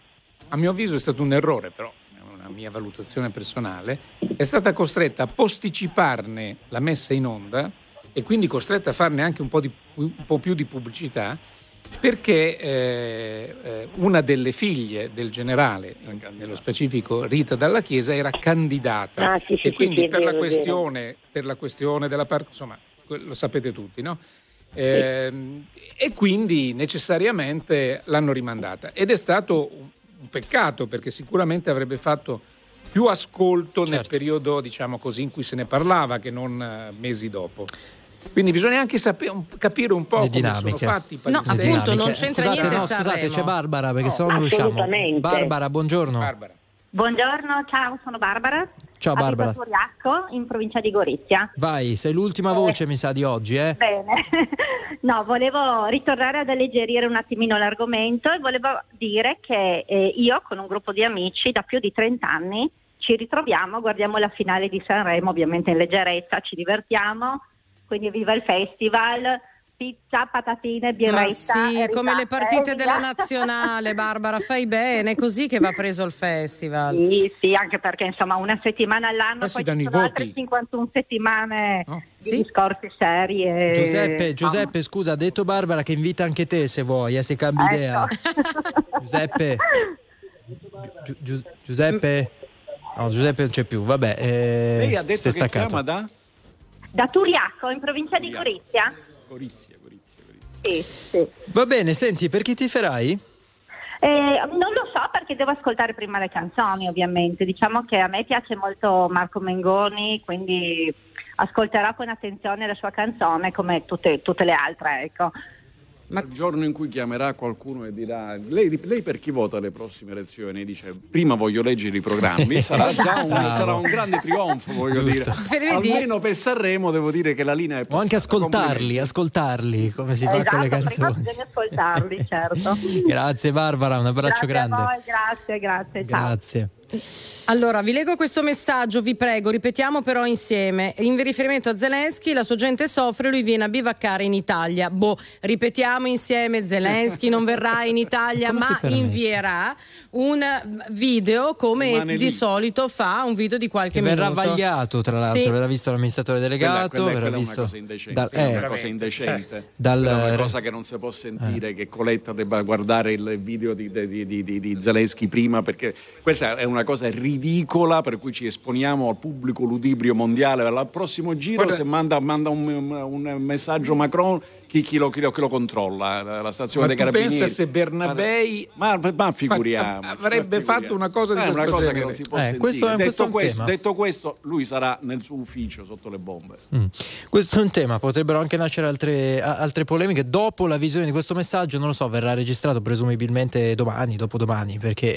a mio avviso è stato un errore però, è una mia valutazione personale, è stata costretta a posticiparne la messa in onda e quindi costretta a farne anche un po', di- un po' più di pubblicità perché eh, eh, una delle figlie del generale, nello specifico Rita Dalla Chiesa, era candidata Ah, sì, sì, e quindi sì, per, la per la questione della parte, insomma, lo sapete tutti, no? Ehm, E quindi necessariamente l'hanno rimandata ed è stato un, peccato perché sicuramente avrebbe fatto più ascolto nel Certo. periodo, diciamo così, in cui se ne parlava che non eh, mesi dopo. Quindi bisogna anche sapere, capire un po' Le come dinamiche. sono fatti i No, appunto, non c'entra scusate, niente no, scusate, c'è Barbara perché No, se no non riusciamo. Barbara, buongiorno. Barbara. Buongiorno, ciao, sono Barbara. Ciao, Barbara. a Turiacco, in provincia di Gorizia. Vai, sei l'ultima voce, mi sa, di oggi, eh? Bene. no, volevo ritornare ad alleggerire un attimino l'argomento e volevo dire che eh, io con un gruppo di amici da più di 30 anni ci ritroviamo, guardiamo la finale di Sanremo, ovviamente in leggerezza, ci divertiamo, quindi viva il festival, pizza, patatine, Ma birretta. sì, e come le partite e della nazionale, Barbara, fai bene, è così che va preso il festival. Sì, sì, anche perché insomma una settimana all'anno, Poi si poi ci sono voti. altre 51 settimane di Sì. discorsi seri. e- Giuseppe. Giuseppe, scusa, ha detto Barbara che invita anche te se vuoi, eh, se cambi Ecco. idea. Giuseppe. Giu- Giu- Giuseppe. No, Giuseppe non c'è più, vabbè. eh, Lei ha detto si è che staccato. chiama da Da Turiacco, in provincia di Turiacco. Gorizia? Gorizia, Gorizia, Gorizia. Sì, sì. Va bene, senti, per chi ti farai? Eh, non lo so perché devo ascoltare prima le canzoni, ovviamente. Diciamo che a me piace molto Marco Mengoni, quindi ascolterò con attenzione la sua canzone come tutte, tutte le altre, ecco. Il giorno in cui chiamerà qualcuno e dirà lei, lei per chi vota alle prossime elezioni? Dice prima voglio leggere i programmi, sarà già un, sarà un grande trionfo, voglio Giusto. dire. Almeno per Sanremo devo dire che la linea è O anche passata. ascoltarli, ascoltarli come si fa con esatto, le prima canzoni. bisogna ascoltarli, certo. Grazie Barbara, un abbraccio grazie a grande. voi, grazie, grazie, ciao. Grazie. Allora, vi leggo questo messaggio, vi prego, ripetiamo però insieme. In riferimento a Zelensky, la sua gente soffre, lui viene a bivaccare in Italia. Boh, ripetiamo insieme, Zelensky non verrà in Italia, ma invierà un video come Rimane di lì. solito fa, un video di qualche Che verrà minuto. vagliato, tra l'altro, Sì. verrà visto l'amministratore Quella, delegato, quella- verrà quella è una visto cosa indecente, dal- quella è eh, una cosa indecente. Dal- Quella una cosa che non si può sentire, che Coletta debba guardare il video di, di, di, di- di Zelensky prima, perché questa è una cosa ridicola per cui ci esponiamo al pubblico ludibrio mondiale. Al prossimo giro, Guarda- se manda, manda un, un messaggio Macron, chi, chi lo, chi lo- chi lo controlla? La, la stazione Ma dei carabinieri. pensa se Bernabei Ma, ma figuriamo. fa- avrebbe fatto una cosa di è una questo cosa genere. che non si può Eh, sentire. questo detto, questo questo, detto questo, lui sarà nel suo ufficio sotto le bombe. Mm. Questo è un tema, potrebbero anche nascere altre, altre polemiche. Dopo la visione di questo messaggio, non lo so, verrà registrato presumibilmente domani, dopodomani, perché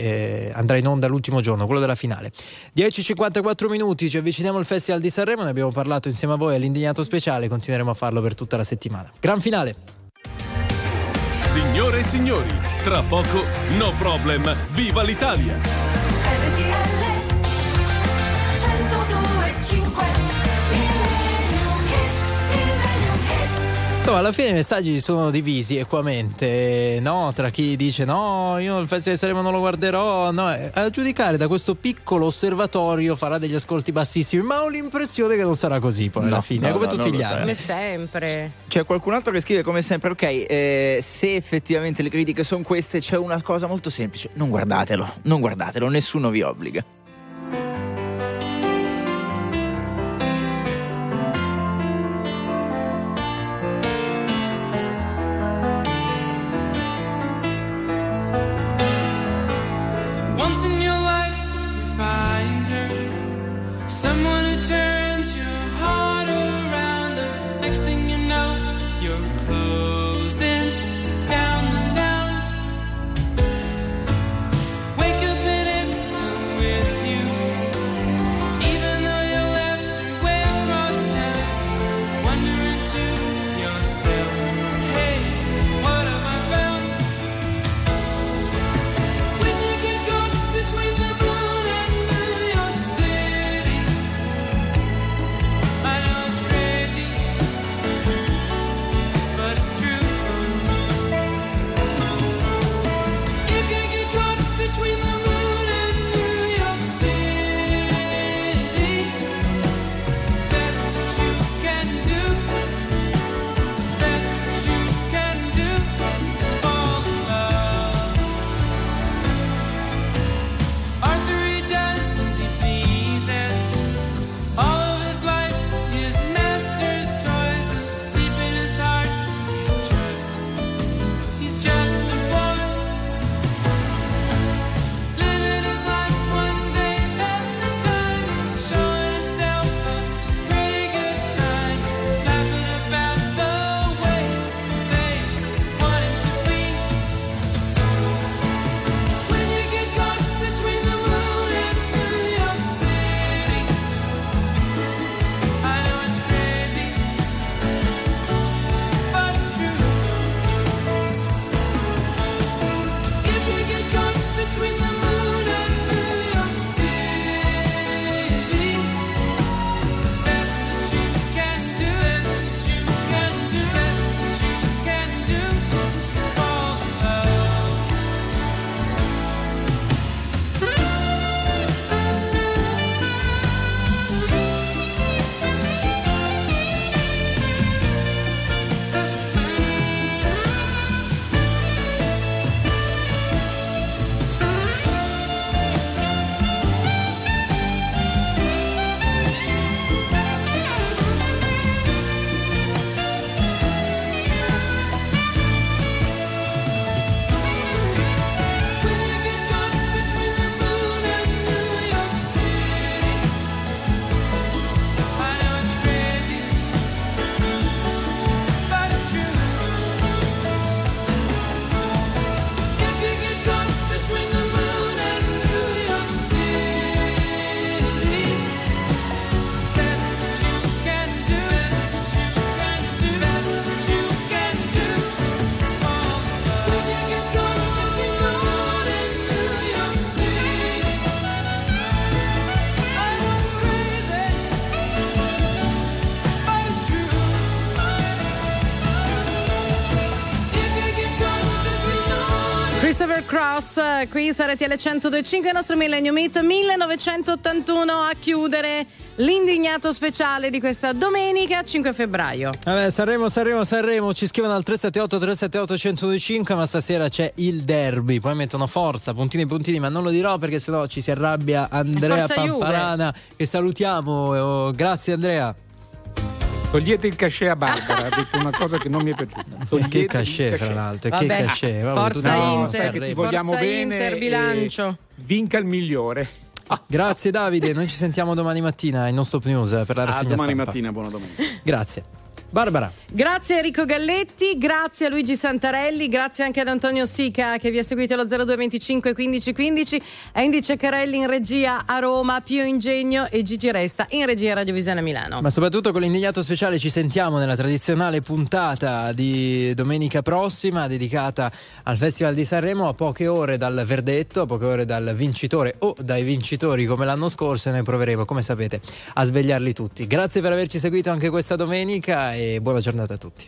eh, andrà in onda l'ultimo giorno, quello della finale. 10.54 minuti, ci avviciniamo al Festival di Sanremo, ne abbiamo parlato insieme a voi all'indignato speciale, continueremo a farlo per tutta la settimana. Gran finale! Signore e signori, tra poco No Problem, viva l'Italia! Insomma, alla fine i messaggi sono divisi equamente, no? Tra chi dice no, io il Festival di Sanremo non lo guarderò, no? Eh, A giudicare da questo piccolo osservatorio farà degli ascolti bassissimi, ma ho l'impressione che non sarà così poi alla No, fine, no, come no, tutti gli anni. Come sempre. C'è qualcun altro che scrive come sempre, ok, eh, se effettivamente le critiche sono queste, c'è una cosa molto semplice, non guardatelo, non guardatelo, nessuno vi obbliga. Cross, eh, qui su RTL 1025, il nostro Millennium Meet 1981 a chiudere l'indignato speciale di questa domenica 5 febbraio. Vabbè, Sanremo, Sanremo, Sanremo, ci scrivono al 378 378 1025, ma stasera c'è il derby, poi mettono forza, puntini puntini, ma non lo dirò perché sennò ci si arrabbia Andrea Forza Juve. Pamparana e salutiamo, oh, grazie Andrea. Togliete il cachet a Barbara, ha detto una cosa che non mi è piaciuta. Togliete Che il cachet, fra l'altro, che Vabbè, cachet. vabbè, Forza No, Inter, sai che ti vogliamo Forza bene Inter, bilancio. Vinca il migliore. Grazie Davide, noi ci sentiamo domani mattina in Non Stop News eh, per la A rassegna domani stampa. mattina, buona domenica. Grazie. Barbara. Grazie a Enrico Galletti, grazie a Luigi Santarelli, grazie anche ad Antonio Sica che vi ha seguito allo 0225 15 15, a Indy Ceccarelli in regia a Roma, Pio Ingegno e Gigi Resta in regia Radiovisione Milano. Ma soprattutto con l'indignato speciale ci sentiamo nella tradizionale puntata di domenica prossima dedicata al Festival di Sanremo a poche ore dal verdetto, a poche ore dal vincitore o dai vincitori come l'anno scorso e noi proveremo, come sapete, a svegliarli tutti. Grazie per averci seguito anche questa domenica e buona giornata a tutti.